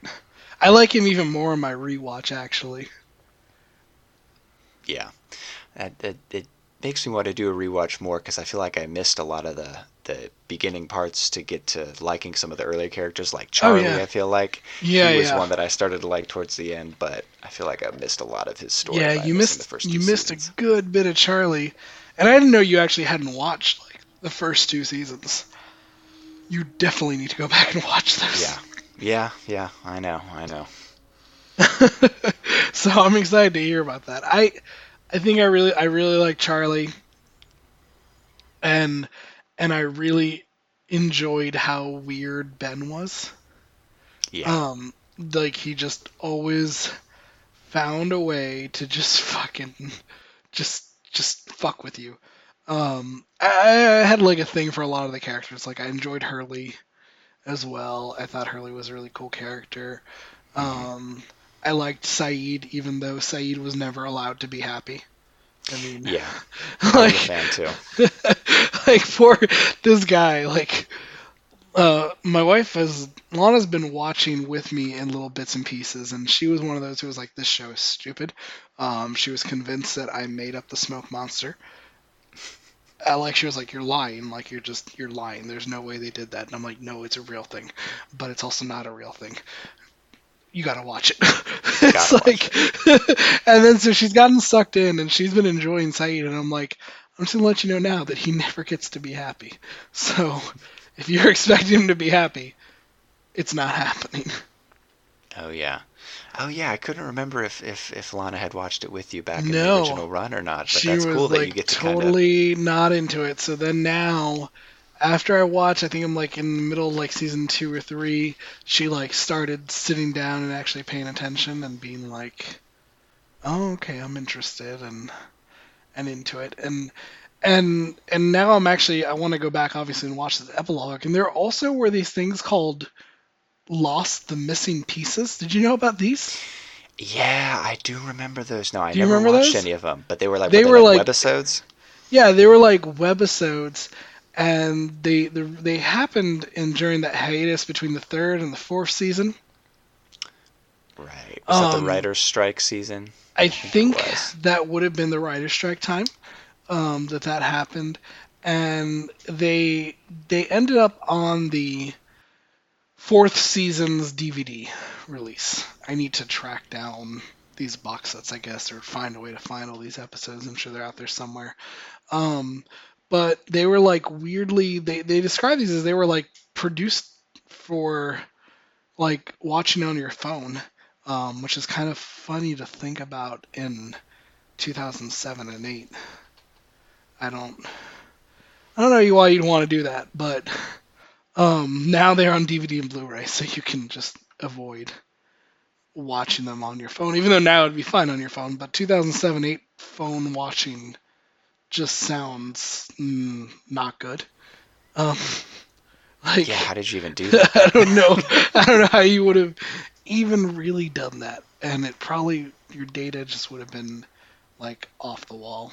Speaker 1: I like him even more in my rewatch actually.
Speaker 2: yeah, that, that, it makes me want to do a rewatch more because I feel like I missed a lot of the the beginning parts to get to liking some of the earlier characters, like oh, Charlie.
Speaker 1: Oh, yeah.
Speaker 2: I feel like
Speaker 1: Yeah,
Speaker 2: he was
Speaker 1: yeah.
Speaker 2: one that I started to like towards the end, but I feel like I missed a lot of his story.
Speaker 1: yeah, you missed
Speaker 2: the first
Speaker 1: you missed
Speaker 2: seasons.
Speaker 1: a good bit of Charlie, and I didn't know you actually hadn't watched like the first two seasons. You definitely need to go back and watch those.
Speaker 2: Yeah, yeah, yeah. I know, I know.
Speaker 1: so I'm excited to hear about that. I I think I really I really like Charlie and and I really enjoyed how weird Ben was.
Speaker 2: Yeah,
Speaker 1: Um like he just always found a way to just fucking just just fuck with you. Um I, I had like a thing for a lot of the characters. Like I enjoyed Hurley as well. I thought Hurley was a really cool character. Um I liked Sayid even though Sayid was never allowed to be happy. I mean
Speaker 2: yeah. I'm a
Speaker 1: like
Speaker 2: fan too.
Speaker 1: like for this guy like uh my wife has lana's been watching with me in little bits and pieces and she was one of those who was like this show is stupid. Um she was convinced that i made up the smoke monster. Uh, like she was like you're lying. Like you're just you're lying. There's no way they did that. And i'm like no it's a real thing. But it's also not a real thing you gotta watch it it's like and then so she's gotten sucked in and she's been enjoying sayid and i'm like I'm just gonna let you know now that he never gets to be happy. So if you're expecting him to be happy, it's not happening.
Speaker 2: Oh yeah. Oh yeah, I couldn't remember if, if, if Lana had watched it with you back in
Speaker 1: No.
Speaker 2: the original run or not. But
Speaker 1: she
Speaker 2: that's
Speaker 1: was
Speaker 2: cool that
Speaker 1: like
Speaker 2: you get to kind of
Speaker 1: totally not into it. So then now, after I watched, I think I'm like in the middle of like season two or three. She like started sitting down and actually paying attention and being like, "Oh, okay, I'm interested and and into it." And and and now I'm actually I want to go back obviously and watch the epilogue. And there also were these things called Lost the Missing Pieces. Did you know about these?
Speaker 2: Yeah, I do remember those. No, I
Speaker 1: Do
Speaker 2: never watched
Speaker 1: those?
Speaker 2: any of them, but they were like
Speaker 1: They
Speaker 2: were,
Speaker 1: were
Speaker 2: like,
Speaker 1: like-
Speaker 2: webisodes.
Speaker 1: Yeah, they were like webisodes, and they they, they happened in during that hiatus between the third and the fourth season.
Speaker 2: Right. Was that
Speaker 1: Um,
Speaker 2: the writer's strike season?
Speaker 1: I
Speaker 2: think
Speaker 1: think that would have been the writer's strike time um, that that happened, and they they ended up on the fourth season's DVD release. I need to track down these box sets, I guess, or find a way to find all these episodes. I'm sure they're out there somewhere. Um, but they were like weirdly they they describe these as they were like produced for like watching on your phone um, which is kind of funny to think about in 2007 and 8. I don't, I don't know why you'd want to do that, but um, now they're on DVD and Blu-ray, so you can just avoid watching them on your phone. Even though now it'd be fine on your phone, but 2007 8 phone watching just sounds mm, not good. Um, like,
Speaker 2: Yeah, how did you even do that?
Speaker 1: I don't know. I don't know how you would have even really done that, and it probably your data just would have been like off the wall.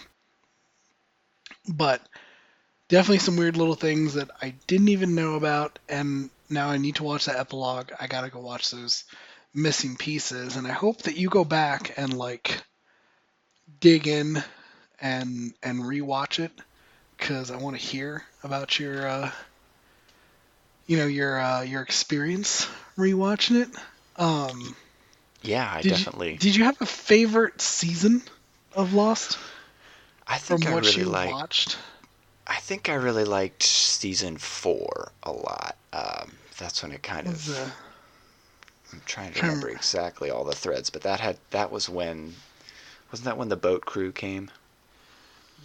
Speaker 1: But definitely some weird little things that I didn't even know about, and now I need to watch that epilogue. I gotta go watch those missing pieces, and I hope that you go back and like dig in and and rewatch it because I want to hear about your uh, you know your uh, your experience rewatching it. Um,
Speaker 2: Yeah, I
Speaker 1: did
Speaker 2: definitely.
Speaker 1: You, did you have a favorite season of Lost
Speaker 2: I
Speaker 1: from
Speaker 2: think I
Speaker 1: what
Speaker 2: really
Speaker 1: you
Speaker 2: liked.
Speaker 1: watched?
Speaker 2: I think I really liked season four a lot. Um, that's when it kind of. I'm trying to
Speaker 1: trying to
Speaker 2: remember exactly all the threads, but that had that was when. Wasn't that when the boat crew came?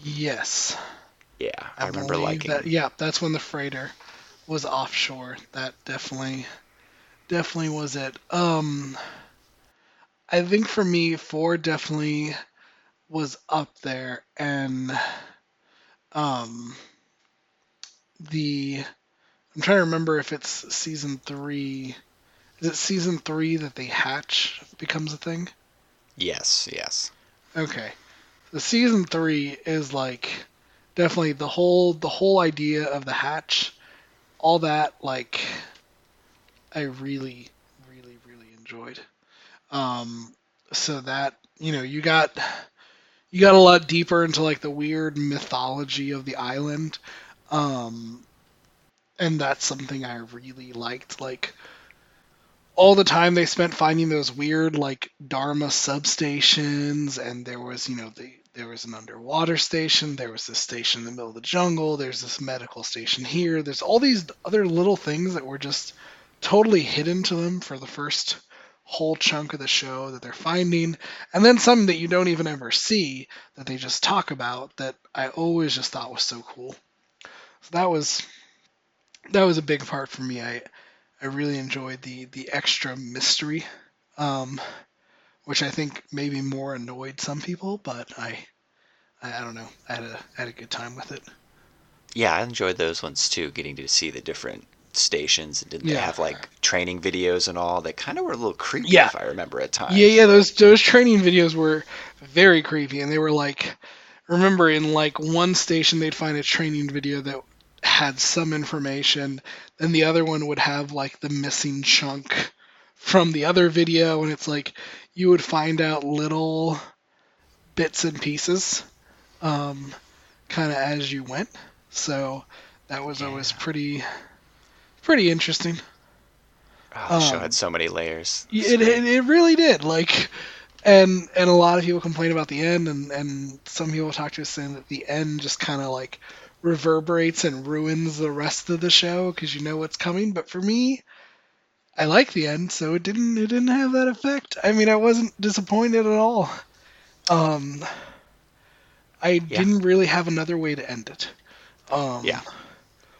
Speaker 1: Yes,
Speaker 2: Yeah, I, remember
Speaker 1: believe
Speaker 2: liking.
Speaker 1: that. Yeah, that's when the freighter was offshore. That definitely, definitely was it. Um, I think for me, four definitely was up there, and um, the I'm trying to remember if it's season three. Is it season three that they hatch becomes a thing?
Speaker 2: Yes, yes.
Speaker 1: Okay. The season three is like definitely the whole the whole idea of the hatch, all that like I really, really, really enjoyed. Um so that you know, you got you got a lot deeper into like the weird mythology of the island. Um and that's something I really liked. Like all the time they spent finding those weird like Dharma substations, and there was you know the there was an underwater station, there was this station in the middle of the jungle, there's this medical station here, there's all these other little things that were just totally hidden to them for the first whole chunk of the show that they're finding, and then some that you don't even ever see that they just talk about that I always just thought was so cool. So that was that was a big part for me. I I really enjoyed the the extra mystery, um, which I think maybe more annoyed some people, but I I, don't know. I had a I had a good time with it.
Speaker 2: Yeah, I enjoyed those ones too. Getting to see the different stations and didn't they have like training videos and all that kind of were a little creepy
Speaker 1: Yeah.
Speaker 2: if I remember at times.
Speaker 1: Yeah, yeah, those those training videos were very creepy, and they were like, remember in like one station they'd find a training video that had some information, then the other one would have like the missing chunk from the other video, and it's like you would find out little bits and pieces, um, kind of as you went. So that was always pretty, pretty interesting.
Speaker 2: Oh, the show
Speaker 1: Um,
Speaker 2: had so many layers.
Speaker 1: It, it, it really did. Like, and and a lot of people complain about the end, and and some people talk to us saying that the end just kind of like reverberates and ruins the rest of the show because you know what's coming. But for me, I like the end, so it didn't it didn't have that effect. I mean, I wasn't disappointed at all. Um, I didn't really have another way to end it. Um,
Speaker 2: Yeah.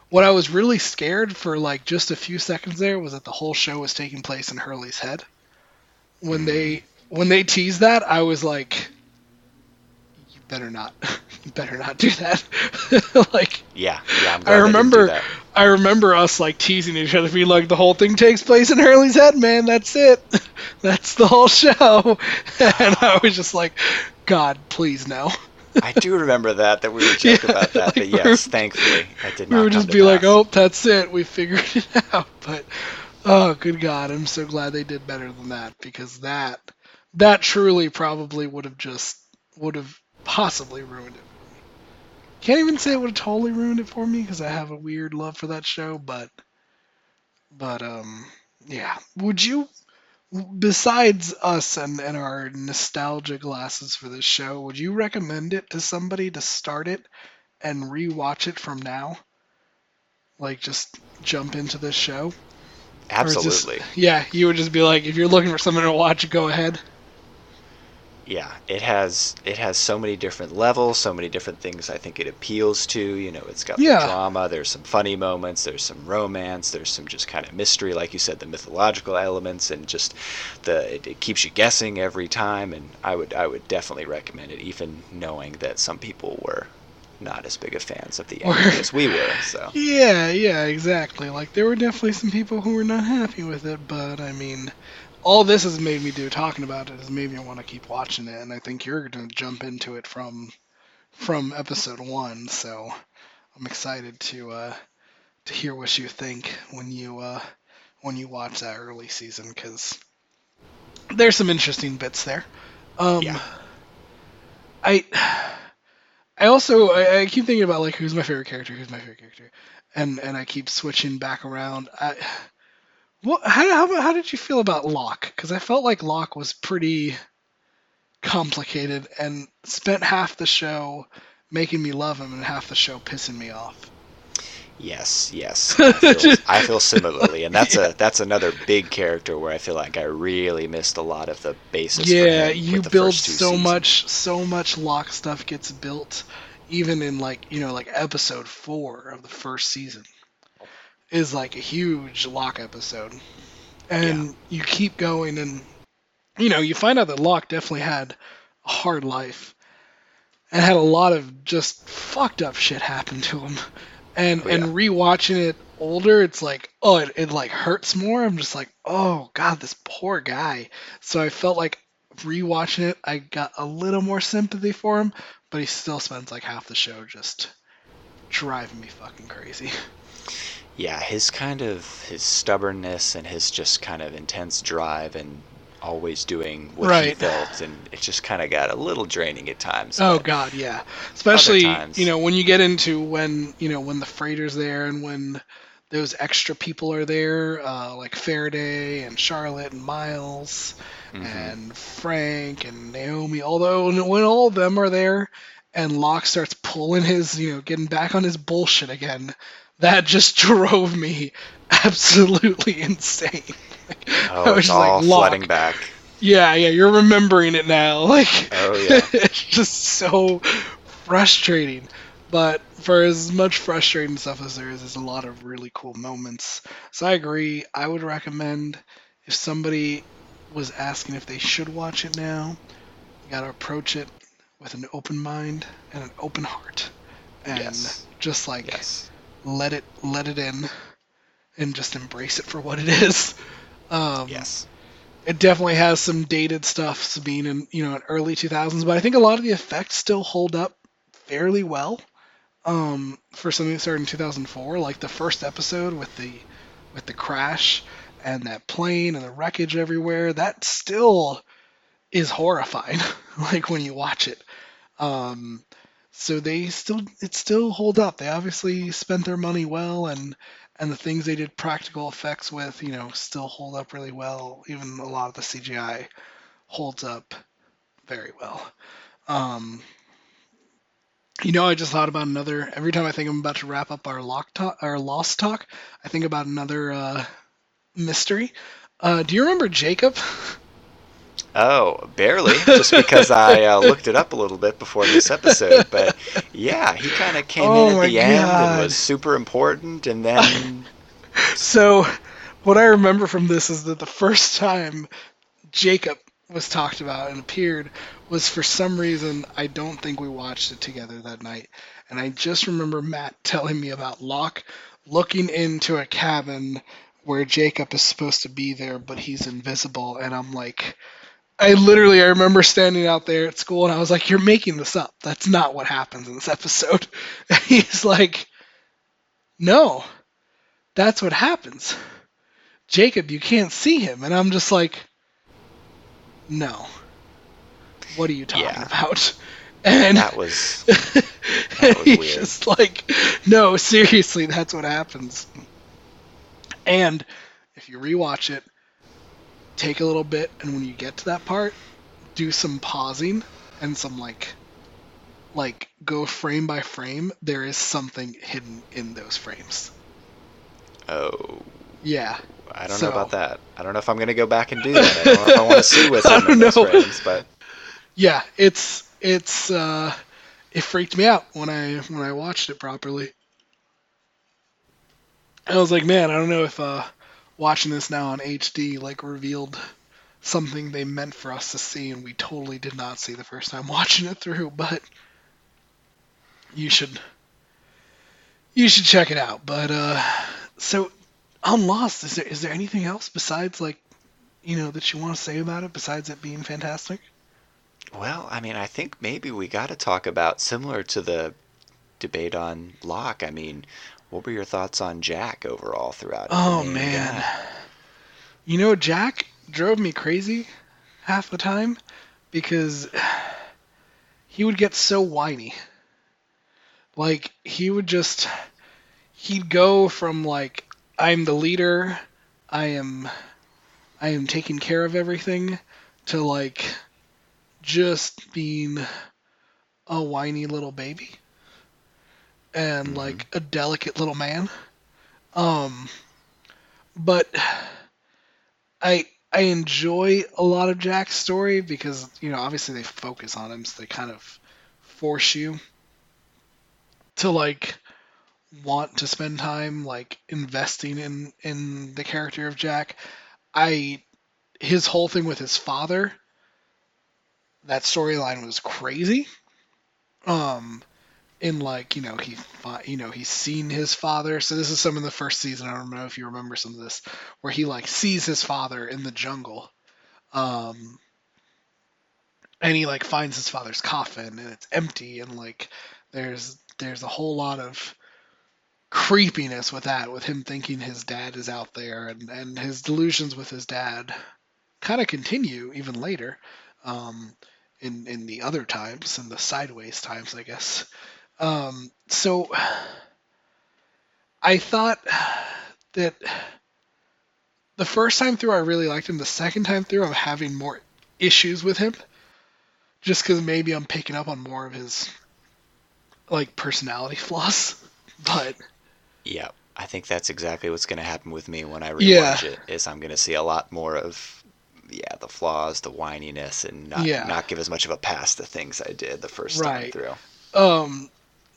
Speaker 1: What I was really scared for like just a few seconds there was that the whole show was taking place in Hurley's head. When they when they teased that, I was like, "You better not, better not do that." like,
Speaker 2: yeah, yeah. I'm glad
Speaker 1: I
Speaker 2: they didn't do
Speaker 1: remember,
Speaker 2: that.
Speaker 1: I remember us like teasing each other, being like, "The whole thing takes place in Hurley's head, man. That's it. That's the whole show." and I was just like, "God, please no."
Speaker 2: I do remember that that we were joking
Speaker 1: Yeah,
Speaker 2: about that,
Speaker 1: like
Speaker 2: but
Speaker 1: we were-
Speaker 2: yes, thankfully I did not.
Speaker 1: we would just be like, "Oh, that's it. We figured it out." But oh, good God, I'm so glad they did better than that because that that truly probably would have just would have possibly ruined it for me. Can't even say it would have totally ruined it for me because I have a weird love for that show, but but um yeah. Would you besides us and, and our nostalgia glasses for this show, would you recommend it to somebody to start it and rewatch it from now? Like just jump into this show? Is this-
Speaker 2: Absolutely.
Speaker 1: yeah, you would just be like, if you're looking for something to watch, go ahead.
Speaker 2: Yeah it has it has so many different levels so many different things i think it appeals to you know it's got
Speaker 1: Yeah.
Speaker 2: the drama there's some funny moments there's some romance there's some just kind of mystery like you said the mythological elements and just the it, it keeps you guessing every time and i would i would definitely recommend it even knowing that some people were not as big of fans of the ending as we were so
Speaker 1: Yeah, yeah, exactly. Like there were definitely some people who were not happy with it, but I mean, all this has made me do talking about it has made me want to keep watching it, and I think you're going to jump into it from from episode one. So I'm excited to uh, to hear what you think when you uh, when you watch that early season because there's some interesting bits there. Um,
Speaker 2: Yeah.
Speaker 1: I I also I, I keep thinking about like who's my favorite character, who's my favorite character, and and I keep switching back around. I, what how how, how did you feel about Locke? Because I felt like Locke was pretty complicated and spent half the show making me love him and half the show pissing me off.
Speaker 2: Yes, yes. I feel, I feel similarly, and that's a that's another big character where I feel like I really missed a lot of the basis. for
Speaker 1: yeah, you build so
Speaker 2: seasons.
Speaker 1: much, so much Locke stuff gets built, even in like you know like episode four of the first season is like a huge Locke episode, and you keep going, and you know you find out that Locke definitely had a hard life, and had a lot of just fucked up shit happen to him, and
Speaker 2: Oh,
Speaker 1: and rewatching it older, it's like oh it, it like hurts more. I'm just like oh god this poor guy. So I felt like rewatching it, I got a little more sympathy for him, but he still spends like half the show just driving me fucking crazy.
Speaker 2: Yeah, his kind of his stubbornness and his just kind of intense drive and always doing what he
Speaker 1: Right.
Speaker 2: felt, and it just kind of got a little draining at times.
Speaker 1: Oh god, yeah. Especially you know when you get into when you know when the freighter's there and when those extra people are there, uh, like Faraday and Charlotte and Miles
Speaker 2: Mhm.
Speaker 1: and Frank and Naomi. Although when all of them are there, and Locke starts pulling his, you know, getting back on his bullshit again, that just drove me absolutely insane. Oh, like, I
Speaker 2: Oh,
Speaker 1: was
Speaker 2: it's
Speaker 1: just like,
Speaker 2: all
Speaker 1: "Locke,
Speaker 2: flooding back.
Speaker 1: yeah, yeah, you're remembering it now. Like,
Speaker 2: Oh, yeah.
Speaker 1: it's just so frustrating. But for as much frustrating stuff as there is, there's a lot of really cool moments. So I agree. I would recommend if somebody was asking if they should watch it now, you got to approach it with an open mind and an open heart, and
Speaker 2: Yes.
Speaker 1: just like
Speaker 2: Yes.
Speaker 1: Let it let it in, and just embrace it for what it is. Um,
Speaker 2: Yes.
Speaker 1: it definitely has some dated stuff being in you know in early 2000s but i think a lot of the effects still hold up fairly well um, for something that started in 2004 like the first episode with the with the crash and that plane and the wreckage everywhere that still is horrifying like when you watch it um, so they still it still hold up they obviously spent their money well and and the things they did practical effects with, you know, still hold up really well. Even a lot of the CGI holds up very well. Um, you know, I just thought about another. Every time I think I'm about to wrap up our lock talk, our lost talk, I think about another uh, mystery. Uh, do you remember Jacob?
Speaker 2: Oh, barely, just because I uh, looked it up a little bit before this episode. But yeah, he kind of came
Speaker 1: Oh
Speaker 2: in at the end and was super important, and then
Speaker 1: So, what I remember from this is that the first time Jacob was talked about and appeared was for some reason I don't think we watched it together that night. And I just remember Matt telling me about Locke looking into a cabin where Jacob is supposed to be there, but he's invisible. And I'm like, I literally, I remember standing out there at school and I was like, You're making this up. That's not what happens in this episode. And he's like, No, that's what happens. Jacob, you can't see him. And I'm just like, No. What are you talking
Speaker 2: Yeah.
Speaker 1: about? And
Speaker 2: that was that was
Speaker 1: he's
Speaker 2: weird.
Speaker 1: just like, no, seriously, that's what happens. And if you rewatch it, take a little bit, and when you get to that part, do some pausing and some like, like go frame by frame. There is something hidden in those frames.
Speaker 2: oh.
Speaker 1: Yeah,
Speaker 2: I don't
Speaker 1: So-
Speaker 2: know about that. I don't know if I'm gonna go back and do that. I don't know if I want to see what's in those
Speaker 1: know.
Speaker 2: frames, but
Speaker 1: yeah, it's it's uh, it freaked me out when I when I watched it properly. I was like, man, I don't know if uh, watching this now on HD like revealed something they meant for us to see, and we totally did not see the first time watching it through. But you should you should check it out. But uh, so on Lost, is there is there anything else besides like you know that you want to say about it besides it being fantastic?
Speaker 2: Well, I mean, I think maybe we got to talk about similar to the debate on Locke. I mean, what were your thoughts on Jack overall throughout?
Speaker 1: Oh man. You know, Jack drove me crazy half the time because he would get so whiny. Like he would just he'd go from like I'm the leader, I am I am taking care of everything to like just being a whiny little baby and
Speaker 2: Mhm.
Speaker 1: like a delicate little man. Um but I I enjoy a lot of Jack's story because you know obviously they focus on him, so they kind of force you to like want to spend time like investing in in the character of Jack. I his whole thing with his father, that storyline was crazy. Um, in like you know he you know he's seen his father. So this is some of the first season. I don't know if you remember some of this where he like sees his father in the jungle um and he like finds his father's coffin and it's empty and like there's there's a whole lot of creepiness with that with him thinking his dad is out there and and his delusions with his dad kind of continue even later um in in the other times in the sideways times i guess um so I thought that the first time through I really liked him. The second time through I'm having more issues with him, just because maybe I'm picking up on more of his like personality flaws. But
Speaker 2: Yeah, I think that's exactly what's going to happen with me when I rewatch
Speaker 1: Yeah.
Speaker 2: it. Is I'm going to see a lot more of, yeah, the flaws, the whininess, and not
Speaker 1: Yeah.
Speaker 2: not give as much of a pass to things I did the first time through.
Speaker 1: um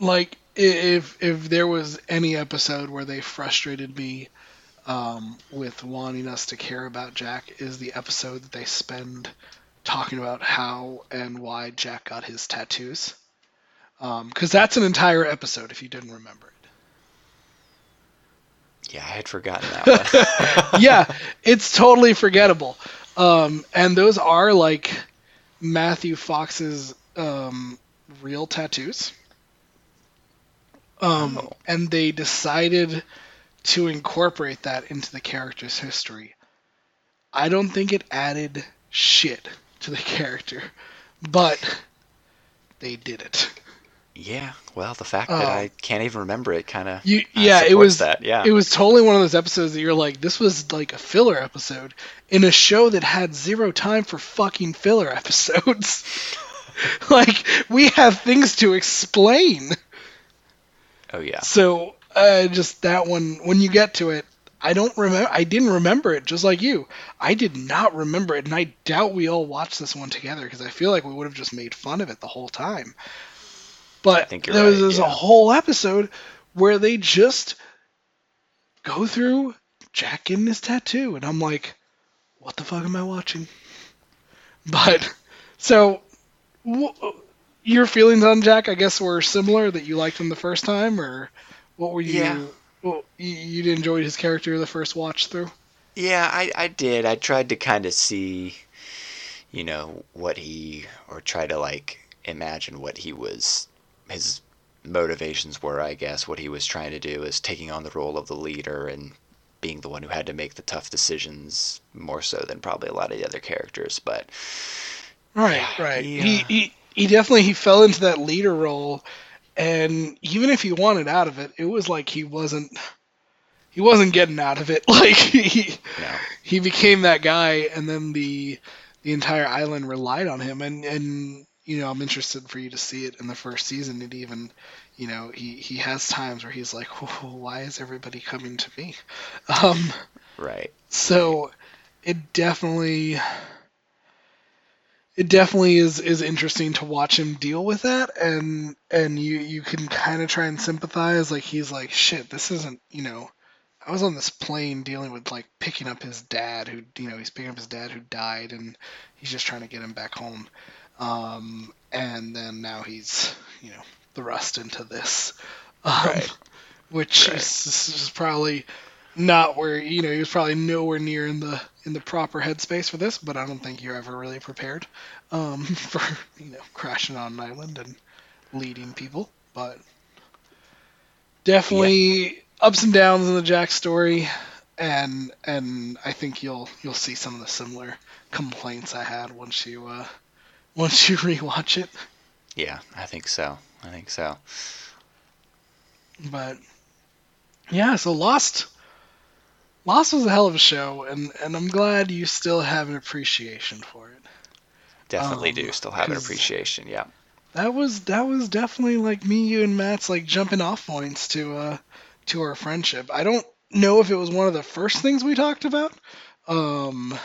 Speaker 1: like if if there was any episode where they frustrated me um with wanting us to care about Jack is the episode that they spend talking about how and why Jack got his tattoos. Um, because that's an entire episode if you didn't remember it.
Speaker 2: Yeah, I had forgotten that one.
Speaker 1: yeah, it's totally forgettable. Um, and those are like Matthew Fox's um, real tattoos. Um,
Speaker 2: Oh.
Speaker 1: And they decided to incorporate that into the character's history. I don't think it added shit to the character, but they did it.
Speaker 2: yeah, well, the fact that
Speaker 1: Oh.
Speaker 2: I can't even remember it kind of
Speaker 1: yeah, it was
Speaker 2: that. Yeah,
Speaker 1: it was totally one of those episodes that you're like, this was like a filler episode in a show that had zero time for fucking filler episodes. like we have things to explain.
Speaker 2: Oh yeah,
Speaker 1: So uh, just that one, when you get to it, I don't remember. I didn't remember it, just like you. I did not remember it, and I doubt we all watched this one together because I feel like we would have just made fun of it the whole time. But there was
Speaker 2: right,
Speaker 1: there's a whole episode where they just go through Jack getting his tattoo, and I'm like, what the fuck am I watching? But so, w- your feelings on Jack, I guess, were similar. That you liked him the first time, or what were you?
Speaker 2: Yeah.
Speaker 1: Well, you, enjoyed his character the first watch through.
Speaker 2: Yeah, I, I did. I tried to kind of see, you know, what he, or try to like imagine what he was, his motivations were, I guess, what he was trying to do is taking on the role of the leader and being the one who had to make the tough decisions more so than probably a lot of the other characters. But
Speaker 1: Right,
Speaker 2: Yeah,
Speaker 1: right.
Speaker 2: he,
Speaker 1: He, he he definitely he fell into that leader role, and even if he wanted out of it, it was like he wasn't he wasn't getting out of it. Like he
Speaker 2: no,
Speaker 1: he became that guy, and then the the entire island relied on him. And and you know I'm interested for you to see it in the first season. It even you know he he has times where he's like, why is everybody coming to me? Um,
Speaker 2: right.
Speaker 1: so it definitely it definitely is is interesting to watch him deal with that and and you you can kind of try and sympathize like he's like shit this isn't you know I was on this plane dealing with like picking up his dad who you know he's picking up his dad who died and he's just trying to get him back home um and then now he's you know thrust into this um,
Speaker 2: Right.
Speaker 1: which
Speaker 2: Right.
Speaker 1: is, is probably not where you know he was probably nowhere near in the in the proper headspace for this but i don't think you're ever really prepared um, for you know crashing on an island and leading people but definitely ups and downs in the jack story and and i think you'll you'll see some of the similar complaints i had once you uh once you rewatch it
Speaker 2: Yeah, I think so. I think so.
Speaker 1: But yeah, so Lost Lost was a hell of a show and and I'm glad you still have an appreciation for it.
Speaker 2: Definitely
Speaker 1: Um,
Speaker 2: do still have an appreciation. Yeah.
Speaker 1: That was that was definitely like me, you and Matt's like jumping off points to uh to our friendship. I don't know if it was one of the first things we talked about. Um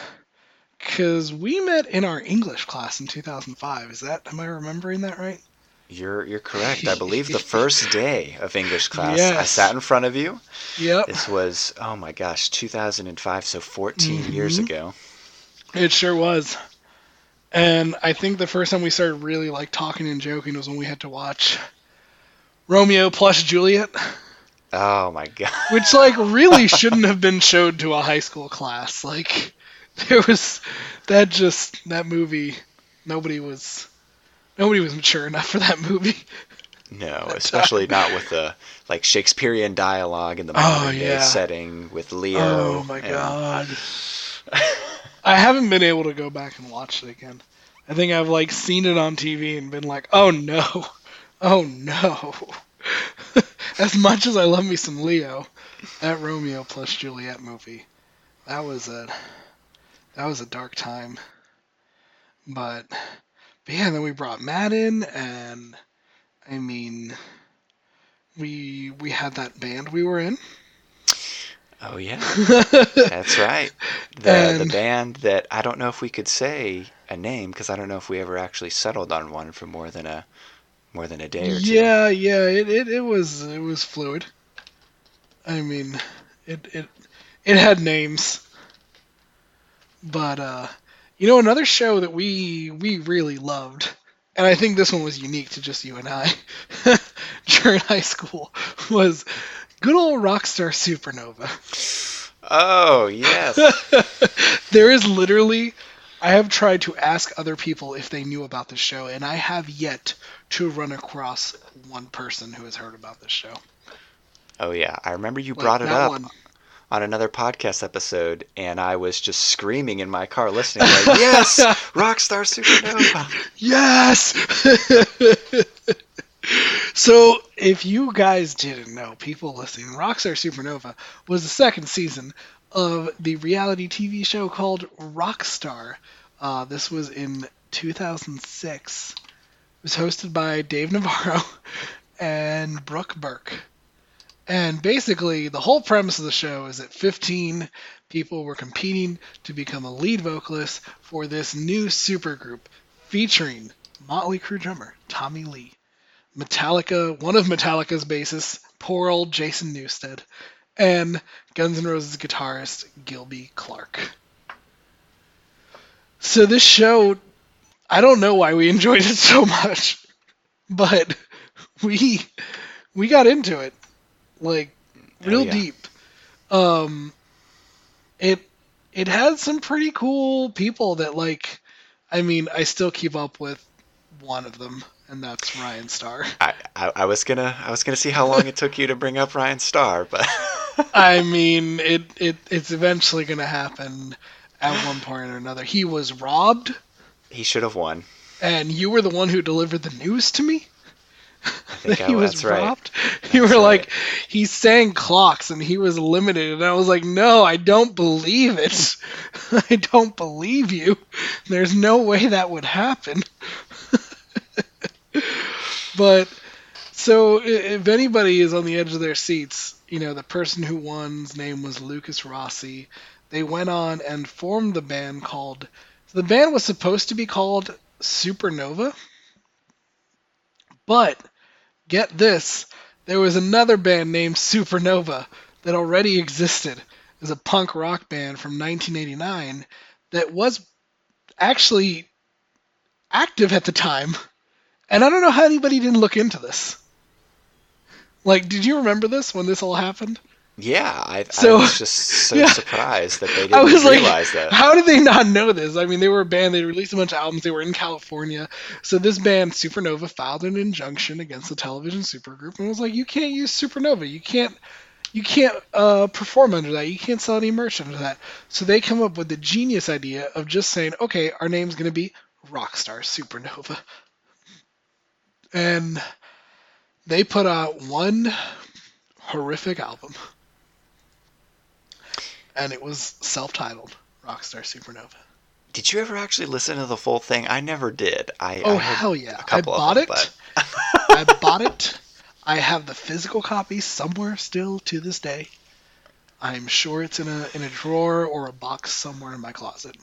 Speaker 1: cuz we met in our English class in 2005. Is that am I remembering that right?
Speaker 2: You're you're correct. I believe the first day of English class, I sat in front of you.
Speaker 1: Yep.
Speaker 2: This was oh my gosh, 2005, so 14 years
Speaker 1: Mhm.
Speaker 2: ago.
Speaker 1: It sure was. And I think the first time we started really like talking and joking was when we had to watch Romeo plus Juliet,
Speaker 2: Oh my god.
Speaker 1: which like really shouldn't have been showed to a high school class. Like there was that just that movie nobody was nobody was mature enough for that movie.
Speaker 2: No, especially not with the like Shakespearean dialogue in the
Speaker 1: Oh,
Speaker 2: modern day
Speaker 1: yeah.
Speaker 2: setting with Leo.
Speaker 1: Oh my
Speaker 2: and-
Speaker 1: god. I haven't been able to go back and watch it again. I think I've like seen it on TV and been like, "Oh no. Oh no." as much as I love me some Leo, that Romeo plus Juliet movie, that was a that was a dark time. But, but yeah, then we brought Matt in, and I mean, we we had that band we were in.
Speaker 2: Oh yeah, that's right. The
Speaker 1: And-
Speaker 2: the band that I don't know if we could say a name because I don't know if we ever actually settled on one for more than a more than a day or two.
Speaker 1: Yeah, yeah, it, it, it was it was fluid. I mean, it it it had names. But uh you know another show that we we really loved and I think this one was unique to just you and I during high school was good old Rockstar Supernova.
Speaker 2: Oh yes.
Speaker 1: there is literally I have tried to ask other people if they knew about this show and I have yet to run across one person who has heard about this show.
Speaker 2: Oh yeah. I remember you
Speaker 1: Like,
Speaker 2: brought it up
Speaker 1: one.
Speaker 2: On another podcast episode, and I was just screaming in my car listening, like, "Yes, Rockstar Supernova."
Speaker 1: Yes. so, if you guys didn't know, people listening, Rockstar Supernova was the second season of the reality TV show called Rockstar. Uh, this was in 2006. It was hosted by Dave Navarro and Brooke Burke. And basically, the whole premise of the show is that 15 people were competing to become a lead vocalist for this new supergroup featuring Motley Crue drummer Tommy Lee, Metallica, one of Metallica's bassists, poor old Jason Newsted, and Guns N' Roses guitarist Gilby Clarke. So this show, I don't know why we enjoyed it so much, but we we got into it like
Speaker 2: Oh,
Speaker 1: real
Speaker 2: yeah.
Speaker 1: deep. Um, it it had some pretty cool people that like. I mean, I still keep up with one of them, and that's Ryan Starr.
Speaker 2: I, I, I was gonna I was gonna see how long it took you to bring up Ryan Starr, but
Speaker 1: I mean, it, it it's eventually gonna happen at one point or another. He was robbed,
Speaker 2: he should have won.
Speaker 1: and you were the one who delivered the news to me.
Speaker 2: I think
Speaker 1: that he was
Speaker 2: that's right.
Speaker 1: You were like,
Speaker 2: right.
Speaker 1: he sang clocks and he was limited, and I was like, no, I don't believe it. I don't believe you. There's no way that would happen. but so if anybody is on the edge of their seats, you know, the person who won's name was Lucas Rossi. They went on and formed the band called. The band was supposed to be called Supernova, but get this, there was another band named Supernova that already existed as a punk rock band from 1989 that was actually active at the time. And I don't know how anybody didn't look into this. Like, did you remember this when this all happened?
Speaker 2: Yeah, I,
Speaker 1: So-
Speaker 2: I was just so
Speaker 1: yeah.
Speaker 2: surprised that they didn't
Speaker 1: I was like,
Speaker 2: realize that.
Speaker 1: how did they not know this? I mean, they were a band. They released a bunch of albums. They were in California. So this band, Supernova, filed an injunction against the television supergroup and was like, you can't use Supernova. You can't. You can't uh, perform under that. You can't sell any merch under that. So they come up with the genius idea of just saying, okay, our name's going to be Rockstar Supernova. And they put out one horrific album. And it was self titled Rockstar Supernova.
Speaker 2: Did you ever actually listen to the full thing? I never did. I
Speaker 1: Oh,
Speaker 2: I
Speaker 1: hell yeah.
Speaker 2: a
Speaker 1: I bought
Speaker 2: them,
Speaker 1: it.
Speaker 2: but-
Speaker 1: I bought it. I have the physical copy somewhere still to this day. I'm sure it's in a in a drawer or a box somewhere in my closet.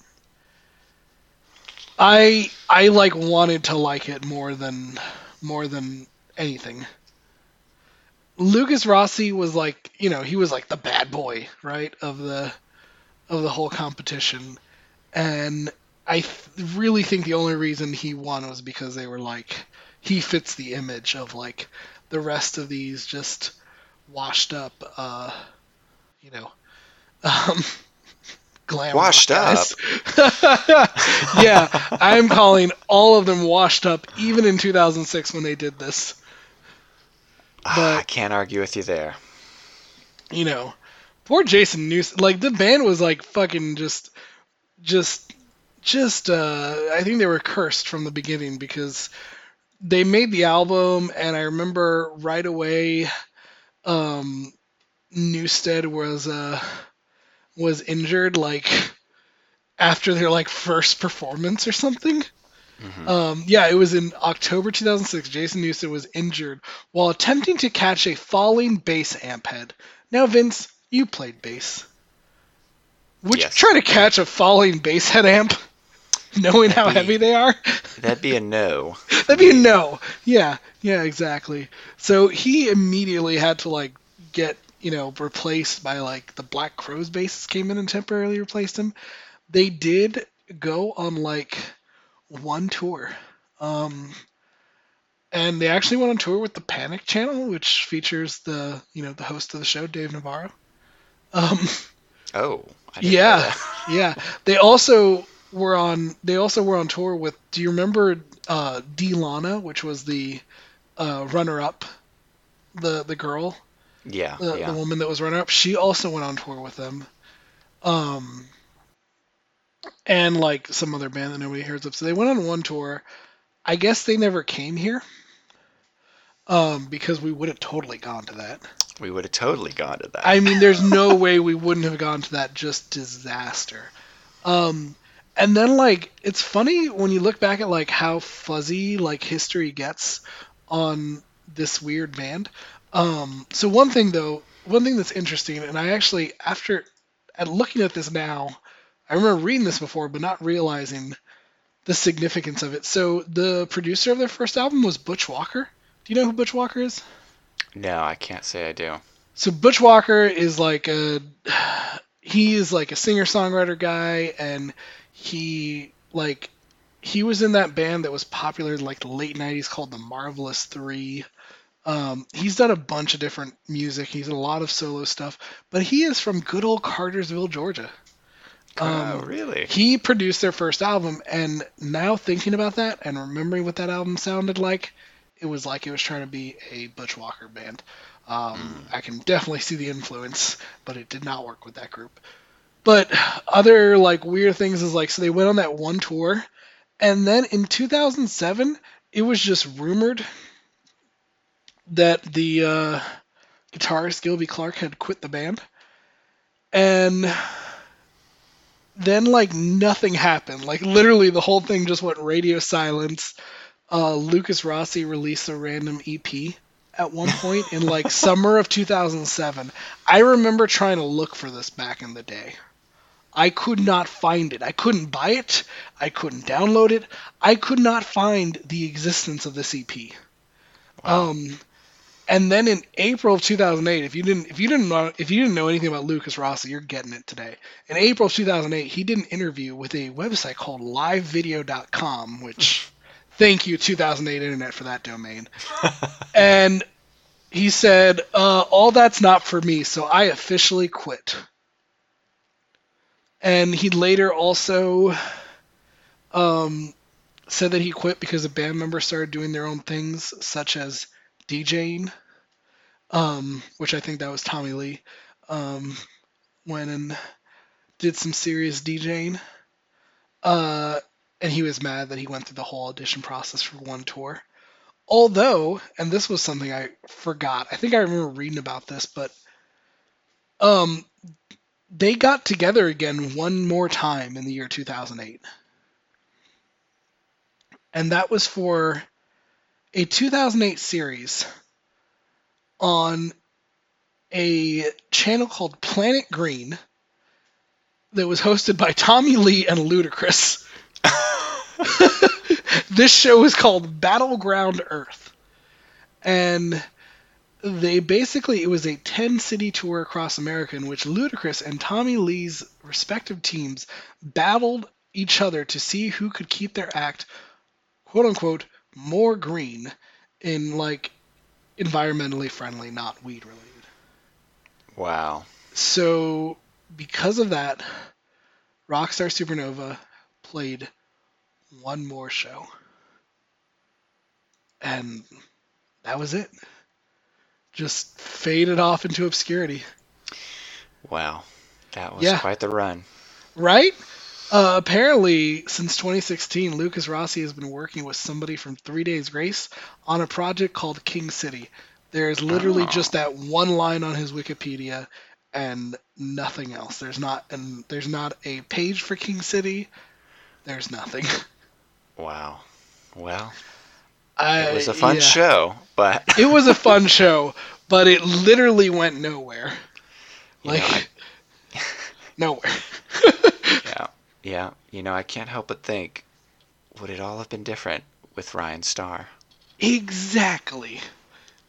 Speaker 1: I I like wanted to like it more than more than anything. Lucas Rossi was like, you know, he was like the bad boy, right, of the of the whole competition. And I th- really think the only reason he won was because they were like he fits the image of like the rest of these just washed up uh you know um glam
Speaker 2: Washed
Speaker 1: guys. yeah i'm calling all of them washed up even in 2006 when they did this but-
Speaker 2: I can't argue with you there.
Speaker 1: you know poor jason news like the band was like fucking just just just uh i think they were cursed from the beginning because they made the album and i remember right away um, Newsted was uh, was injured like after their like first performance or something.
Speaker 2: Mhm.
Speaker 1: Um, yeah, it was in October 2006. Jason Newsted was injured while attempting to catch a falling bass amp head. Now, Vince, you played bass. Would
Speaker 2: Yes.
Speaker 1: you try to catch a falling bass head amp, knowing how
Speaker 2: That'd be-
Speaker 1: heavy they are?
Speaker 2: That'd be a no.
Speaker 1: That'd be a no. Yeah, yeah, exactly. So he immediately had to like get you know replaced by like the Black Crowes bassist came in and temporarily replaced him. They did go on like one tour, um, and they actually went on tour with the Panic Channel, which features the you know the host of the show, Dave Navarro. Um,
Speaker 2: Oh. I
Speaker 1: yeah, yeah. They also were on. They also were on tour with. Do you remember uh, Dilana, which was the uh, runner-up, the the girl,
Speaker 2: Yeah.
Speaker 1: the,
Speaker 2: yeah.
Speaker 1: the woman that was runner-up? She also went on tour with them. Um, and like some other band that nobody hears of. So they went on one tour. I guess they never came here. Um, because we would have totally gone to that.
Speaker 2: We would have totally gone to that.
Speaker 1: I mean, there's no way we wouldn't have gone to that just disaster. Um, and then like it's funny when you look back at like how fuzzy like history gets on this weird band. Um, so one thing though, one thing that's interesting, and I actually after at looking at this now, I remember reading this before, but not realizing the significance of it. So the producer of their first album was Butch Walker. Do you know who Butch Walker is?
Speaker 2: no, I can't say I do.
Speaker 1: So Butch Walker is like a he is like a singer songwriter guy and he like he was in that band that was popular in like the late 90s called the Marvelous 3. Um, he's done a bunch of different music. He's done a lot of solo stuff, but he is from good old Cartersville, Georgia.
Speaker 2: Oh,
Speaker 1: Um,
Speaker 2: really?
Speaker 1: He produced their first album, and now thinking about that and remembering what that album sounded like, it was like it was trying to be a Butch Walker band. Um, I can definitely see the influence, but it did not work with that group. But other like weird things is like so they went on that one tour, and then in 2007 it was just rumored that the uh, guitarist Gilby Clarke had quit the band, and then like nothing happened. Like literally the whole thing just went radio silence. Uh, Lukas Rossi released a random EP at one point in like summer of 2007. I remember trying to look for this back in the day. I could not find it. I couldn't buy it. I couldn't download it. I could not find the existence of this EP.
Speaker 2: Wow.
Speaker 1: Um, and then in April of 2008, if you didn't if you didn't know if you didn't know anything about Lukas Rossi, you're getting it today. In April of 2008, he did an interview with a website called LiveVideo.com, which thank you 2008 internet for that domain. and he said, uh, "All that's not for me, so I officially quit." And he later also um, said that he quit because a band member started doing their own things, such as DJing, um, which I think that was Tommy Lee, um, went and did some serious DJing. Uh, and he was mad that he went through the whole audition process for one tour. Although, and this was something I forgot, I think I remember reading about this, but um, they got together again one more time in the year 2008. And that was for a 2008 series on a channel called Planet Green that was hosted by Tommy Lee and Ludacris. this show was called Battleground Earth. And they basically it was a 10 city tour across America in which Ludacris and Tommy Lee's respective teams battled each other to see who could keep their act quote unquote more green in like environmentally friendly, not weed related.
Speaker 2: Wow.
Speaker 1: So because of that, Rockstar Supernova played one more show. And that was it. Just faded off into obscurity.
Speaker 2: Wow. That was
Speaker 1: Yeah.
Speaker 2: quite the run.
Speaker 1: Right? Uh, apparently, since 2016, Lukas Rossi has been working with somebody from Three Days Grace on a project called King City. There's literally
Speaker 2: Oh.
Speaker 1: just that one line on his Wikipedia and nothing else. There's not and there's not a page for King City. There's nothing.
Speaker 2: Wow. Well,
Speaker 1: I,
Speaker 2: it was a fun
Speaker 1: yeah.
Speaker 2: show, but
Speaker 1: It was a fun show, but it literally went nowhere.
Speaker 2: You know,
Speaker 1: Like nowhere.
Speaker 2: Yeah. You know, I can't help but think, would it all have been different with Ryan Star?
Speaker 1: Exactly.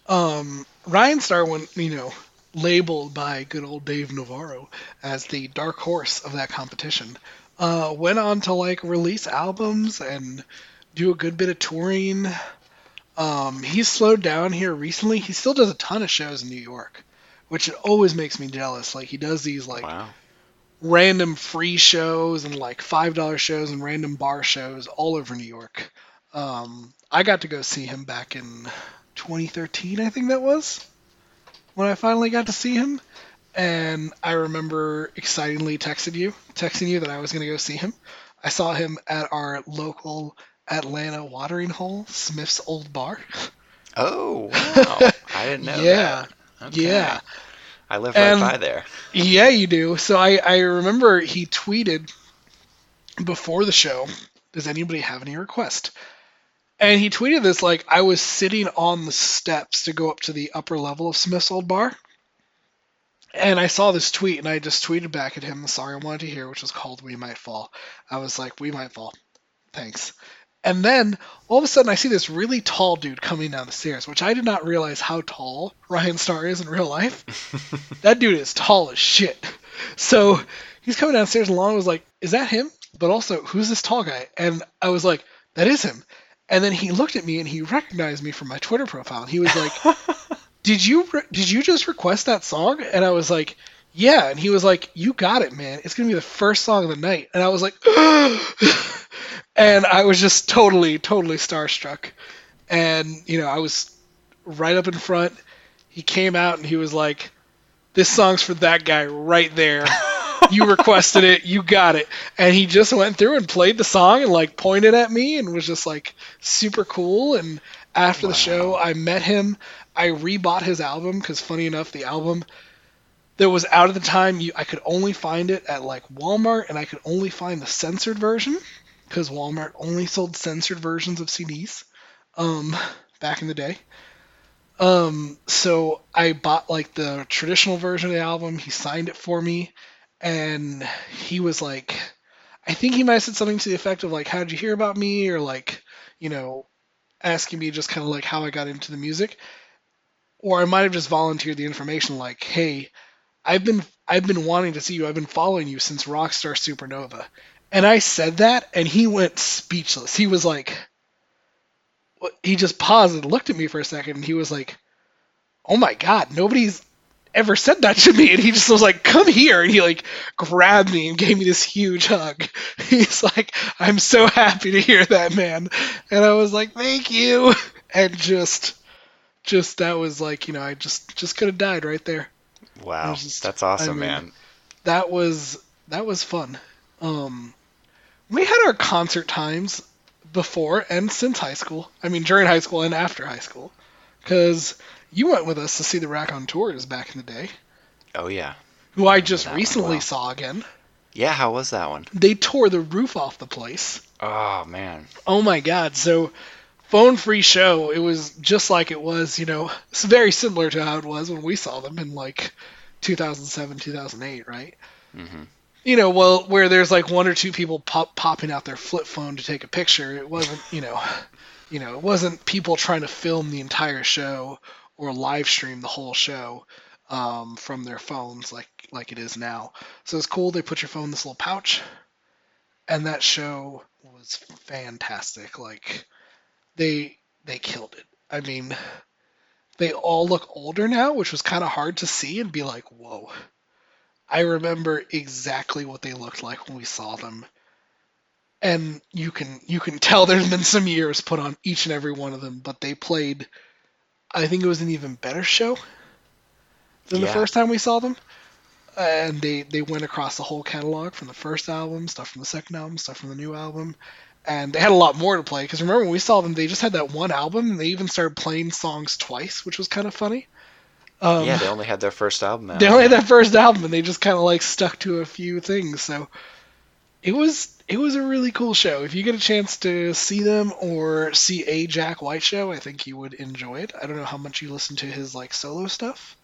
Speaker 1: Um, Ryan Starwin, you know, labeled by good old Dave Navarro as the dark horse of that competition, uh, went on to like release albums and do a good bit of touring. Um, he's slowed down here recently. He still does a ton of shows in New York, which always makes me jealous. Like he does these like
Speaker 2: wow.
Speaker 1: Random free shows and like five dollar shows and random bar shows all over New York. Um, I got to go see him back in 2013, I think that was when I finally got to see him. And I remember excitingly texting you, texting you that I was going to go see him. I saw him at our local Atlanta watering hole, Smith's Olde Bar.
Speaker 2: Oh, wow. I didn't know
Speaker 1: Yeah,
Speaker 2: that. Okay.
Speaker 1: Yeah.
Speaker 2: I live right
Speaker 1: And-
Speaker 2: by there.
Speaker 1: Yeah, you do. So I, I remember he tweeted before the show, does anybody have any request? And he tweeted this like I was sitting on the steps to go up to the upper level of Smith's olde bar. And I saw this tweet and I just tweeted back at him the song I wanted to hear, which was called We Might Fall. I was like, We Might Fall. Thanks. And then all of a sudden I see this really tall dude coming down the stairs, which I did not realize how tall Ryan Star is in real life that dude is tall as shit. So he's coming downstairs and Lana was like, Is that him? But also, who's this tall guy? And I was like, That is him. And then he looked at me and he recognized me from my Twitter profile. And he was like, Did you re- did you just request that song? And I was like, Yeah. And he was like, You got it, man. It's gonna be the first song of the night. And I was like, and I was just totally, totally starstruck. And you know, I was right up in front. He came out and he was like, "This song's for that guy right there. You requested it, you got it." And he just went through and played the song and like pointed at me and was just like super cool. And after the show, I met him. I rebought his album because, funny enough, the album that was out at the time, you, I could only find it at like Walmart, and I could only find the censored version because Walmart only sold censored versions of CDs um, back in the day. Um, so I bought like the traditional version of the album. He signed it for me, and he was like, I think he might have said something to the effect of like, "How did you hear about me?" or like, you know, asking me just kind of like how I got into the music, or I might have just volunteered the information like, "Hey, I've been I've been wanting to see you. I've been following you since Rockstar Supernova." And I said that, and he went speechless. He was like, he just paused and looked at me for a second, and he was like, "Oh my god, nobody's ever said that to me." And he just was like, "Come here," and he like grabbed me and gave me this huge hug. He's like, "I'm so happy to hear that, man," and I was like, "Thank you," and just, just that was like, you know, I just just could have died right there
Speaker 2: Wow.
Speaker 1: just-
Speaker 2: That's awesome,
Speaker 1: I mean,
Speaker 2: man.
Speaker 1: that was that was fun. Um, we had our concert times before and since high school. I mean, during high school and after high school, because you went with us to see the Raconteurs back in the day,
Speaker 2: Oh, yeah.
Speaker 1: who I just recently
Speaker 2: well.
Speaker 1: saw again.
Speaker 2: Yeah, how was that one?
Speaker 1: They tore the roof off the place.
Speaker 2: Oh, man.
Speaker 1: Oh my god! So phone free show. It was just like it was, you know, it's very similar to how it was when we saw them in like 2007, 2008, right?
Speaker 2: hmm
Speaker 1: you know, well, where there's like one or two people pop, popping out their flip phone to take a picture. It wasn't, you know, you know, it wasn't people trying to film the entire show or live stream the whole show um, from their phones like like it is now. So it's cool. They put your phone in this little pouch, and that show was fantastic. Like they they killed it. I mean, they all look older now, which was kind of hard to see and be like, whoa. I remember exactly what they looked like when we saw them. And you can you can tell there's been some years put on each and every one of them, but they played I think it was an even better show than the first time we saw them. And they, they went across the whole catalog from the first album, stuff from the second album, stuff from the new album. And they had a lot more to play. Because remember when we saw them, they just had that one album, and they even started playing songs twice, which was kind of funny. Um,
Speaker 2: yeah, they only had their first album out.
Speaker 1: they only had that first album, and they just kind of like stuck to a few things. So it was it was a really cool show. If you get a chance to see them or see a Jack White show, I think you would enjoy it. I don't know how much you listen to his like solo stuff,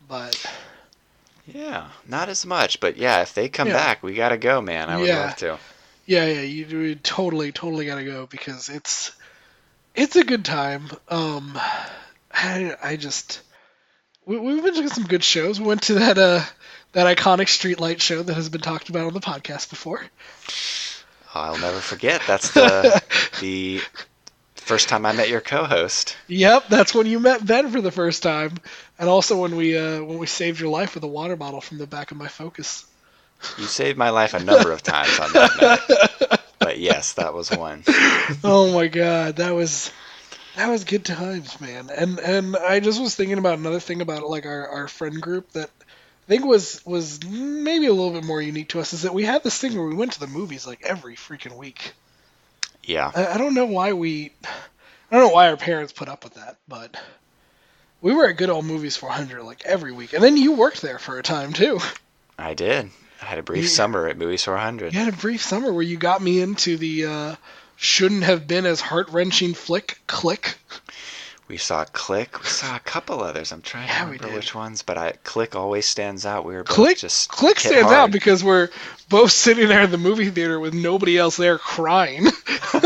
Speaker 1: but
Speaker 2: Yeah, not as much, but yeah, if they come
Speaker 1: Yeah.
Speaker 2: back, we gotta go, man. I would
Speaker 1: Yeah.
Speaker 2: love to.
Speaker 1: Yeah, yeah, you do totally, totally gotta go because it's it's a good time. Um, I I just we, we've been to some good shows. We went to that uh that iconic streetlight show that has been talked about on the podcast before.
Speaker 2: I'll never forget. That's the the first time I met your co-host.
Speaker 1: Yep, that's when you met Ben for the first time, and also when we uh, when we saved your life with a water bottle from the back of my Focus.
Speaker 2: You saved my life a number of times on that night. But yes, that was one.
Speaker 1: oh my god, that was that was good times, man. And and I just was thinking about another thing about like our, our friend group that I think was was maybe a little bit more unique to us is that we had this thing where we went to the movies like every freaking week.
Speaker 2: Yeah.
Speaker 1: I, I don't know why we I don't know why our parents put up with that, but we were at Good Old Movies 400 like every week. And then you worked there for a time too.
Speaker 2: I did. I had a brief
Speaker 1: You-
Speaker 2: summer at Movies 400.
Speaker 1: You had a brief summer where you got me into the uh, shouldn't have been as heart wrenching flick Click.
Speaker 2: We saw Click. We saw a couple others. I'm trying
Speaker 1: Yeah,
Speaker 2: to remember which ones, but I Click always stands out. We were
Speaker 1: Click
Speaker 2: just
Speaker 1: Click stands out because we're both sitting there in the movie theater with nobody else there crying. like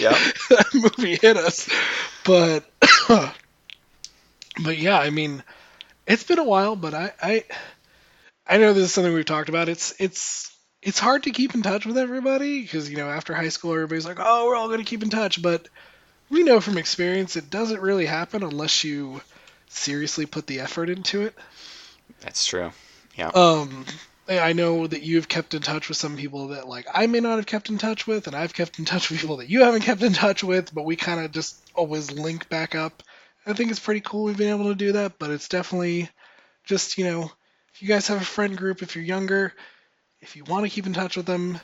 Speaker 2: yeah.
Speaker 1: that movie hit us. But but yeah, I mean, it's been a while, but I I I know this is something we've talked about. It's it's it's hard to keep in touch with everybody because you know after high school everybody's like, oh, we're all going to keep in touch, but we know from experience it doesn't really happen unless you seriously put the effort into it.
Speaker 2: That's true. Yeah.
Speaker 1: Um, I know that you've kept in touch with some people that like I may not have kept in touch with, and I've kept in touch with people that you haven't kept in touch with, but we kind of just always link back up. I think it's pretty cool we've been able to do that, but it's definitely just you know, if you guys have a friend group, if you're younger, if you want to keep in touch with them,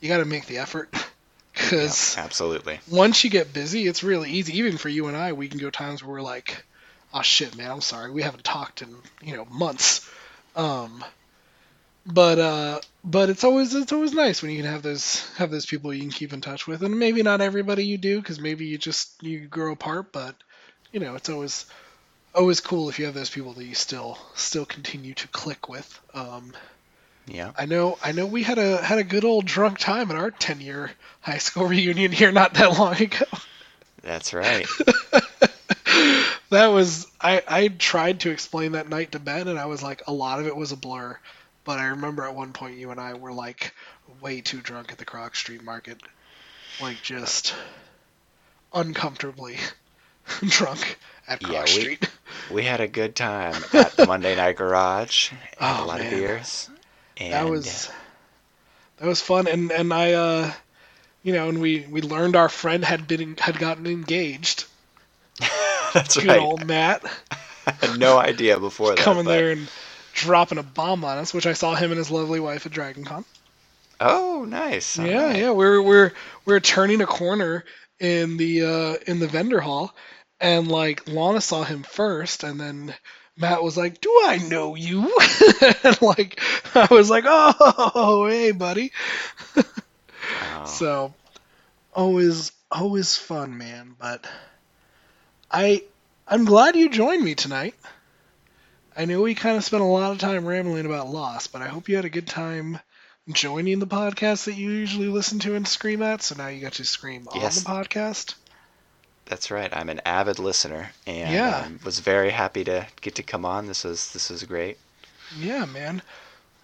Speaker 1: you got to make the effort because
Speaker 2: Yeah, absolutely.
Speaker 1: once you get busy, it's really easy. Even for you and I, we can go times where we're like, "Oh shit, man, I'm sorry, we haven't talked in you know months." Um, but uh, but it's always it's always nice when you can have those have those people you can keep in touch with, and maybe not everybody you do because maybe you just you grow apart, but you know it's always always cool if you have those people that you still still continue to click with. Um,
Speaker 2: Yeah.
Speaker 1: I know I know we had a had a good old drunk time at our 10 year high school reunion here not that long ago.
Speaker 2: That's right.
Speaker 1: that was I I tried to explain that night to Ben and I was like a lot of it was a blur, but I remember at one point you and I were like way too drunk at the Krog Street Market, like just uncomfortably drunk at Krog
Speaker 2: Yeah, we-
Speaker 1: Street.
Speaker 2: We had a good time at the Monday Night Garage.
Speaker 1: Oh,
Speaker 2: a lot
Speaker 1: man.
Speaker 2: of beers. And
Speaker 1: that was that was fun and and I uh you know and we we learned our friend had been had gotten engaged.
Speaker 2: that's
Speaker 1: Good
Speaker 2: right.
Speaker 1: old Matt.
Speaker 2: I had no idea before that.
Speaker 1: coming
Speaker 2: but-
Speaker 1: there and dropping a bomb on us, which I saw him and his lovely wife at Dragon Con.
Speaker 2: Oh, nice. All
Speaker 1: yeah,
Speaker 2: right.
Speaker 1: yeah. We're we're we're turning a corner in the uh in the vendor hall and like Lana saw him first and then Matt was like, Do I know you? and like I was like, Oh hey buddy.
Speaker 2: Oh,
Speaker 1: So always always fun, man. But I I'm glad you joined me tonight. I know we kind of spent a lot of time rambling about loss, but I hope you had a good time joining the podcast that you usually listen to and scream at. So now you got to scream
Speaker 2: Yes.
Speaker 1: on the podcast.
Speaker 2: That's right. I'm an avid listener, and
Speaker 1: Yeah.
Speaker 2: um, was very happy to get to come on. This was this was great.
Speaker 1: Yeah, man.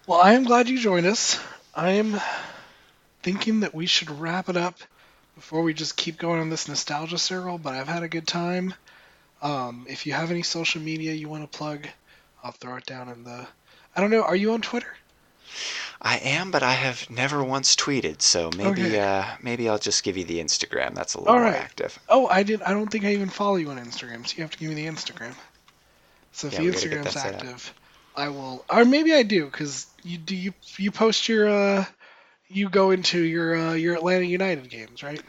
Speaker 1: Well, I am glad you joined us. I am thinking that we should wrap it up before we just keep going on this nostalgia circle, but I've had a good time. Um, if you have any social media you want to plug, I'll throw it down in the. I don't know. Are you on Twitter?
Speaker 2: I am, but I have never once tweeted, so maybe
Speaker 1: Okay.
Speaker 2: uh, maybe I'll just give you the Instagram. That's a little
Speaker 1: All
Speaker 2: more
Speaker 1: right.
Speaker 2: active.
Speaker 1: Oh, I did. I don't think I even follow you on Instagram, so you have to give me the Instagram. So if
Speaker 2: Yeah,
Speaker 1: the
Speaker 2: we gotta get
Speaker 1: Instagram's
Speaker 2: that set up.
Speaker 1: active, I will. Or maybe I do, because you do you you post your uh you go into your uh, your Atlanta United games, right?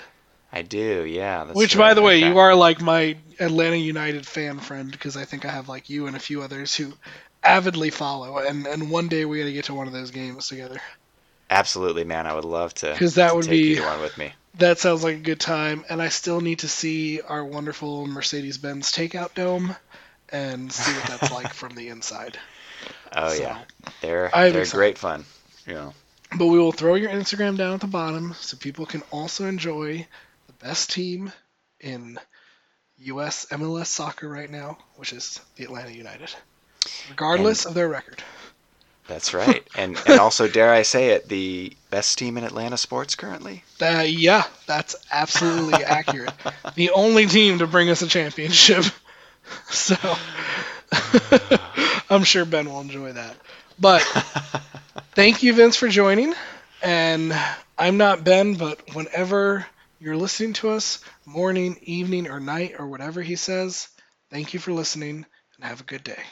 Speaker 2: I do, yeah. That's
Speaker 1: Which,
Speaker 2: right.
Speaker 1: by the way,
Speaker 2: Okay.
Speaker 1: you are like my Atlanta United fan friend because I think I have like you and a few others who avidly follow, and and one day we got to get to one of those games together.
Speaker 2: Absolutely, man. I would love to.
Speaker 1: Because that
Speaker 2: to
Speaker 1: would
Speaker 2: take
Speaker 1: be-
Speaker 2: one with me.
Speaker 1: That sounds like a good time, and I still need to see our wonderful Mercedes-Benz takeout dome and see what that's like from the inside.
Speaker 2: Oh
Speaker 1: So,
Speaker 2: yeah, they're
Speaker 1: I'm
Speaker 2: they're
Speaker 1: excited.
Speaker 2: great fun. You know.
Speaker 1: But we will throw your Instagram down at the bottom so people can also enjoy the best team in U.S. MLS soccer right now, which is the Atlanta United, regardless of their record.
Speaker 2: That's right. And and also dare I say it, the best team in Atlanta sports currently?
Speaker 1: Uh, yeah, that's absolutely accurate. The only team to bring us a championship. So I'm sure Ben will enjoy that. But thank you, Vince, for joining. And I'm not Ben, but whenever you're listening to us, morning, evening, or night, or whatever he says, thank you for listening and have a good day.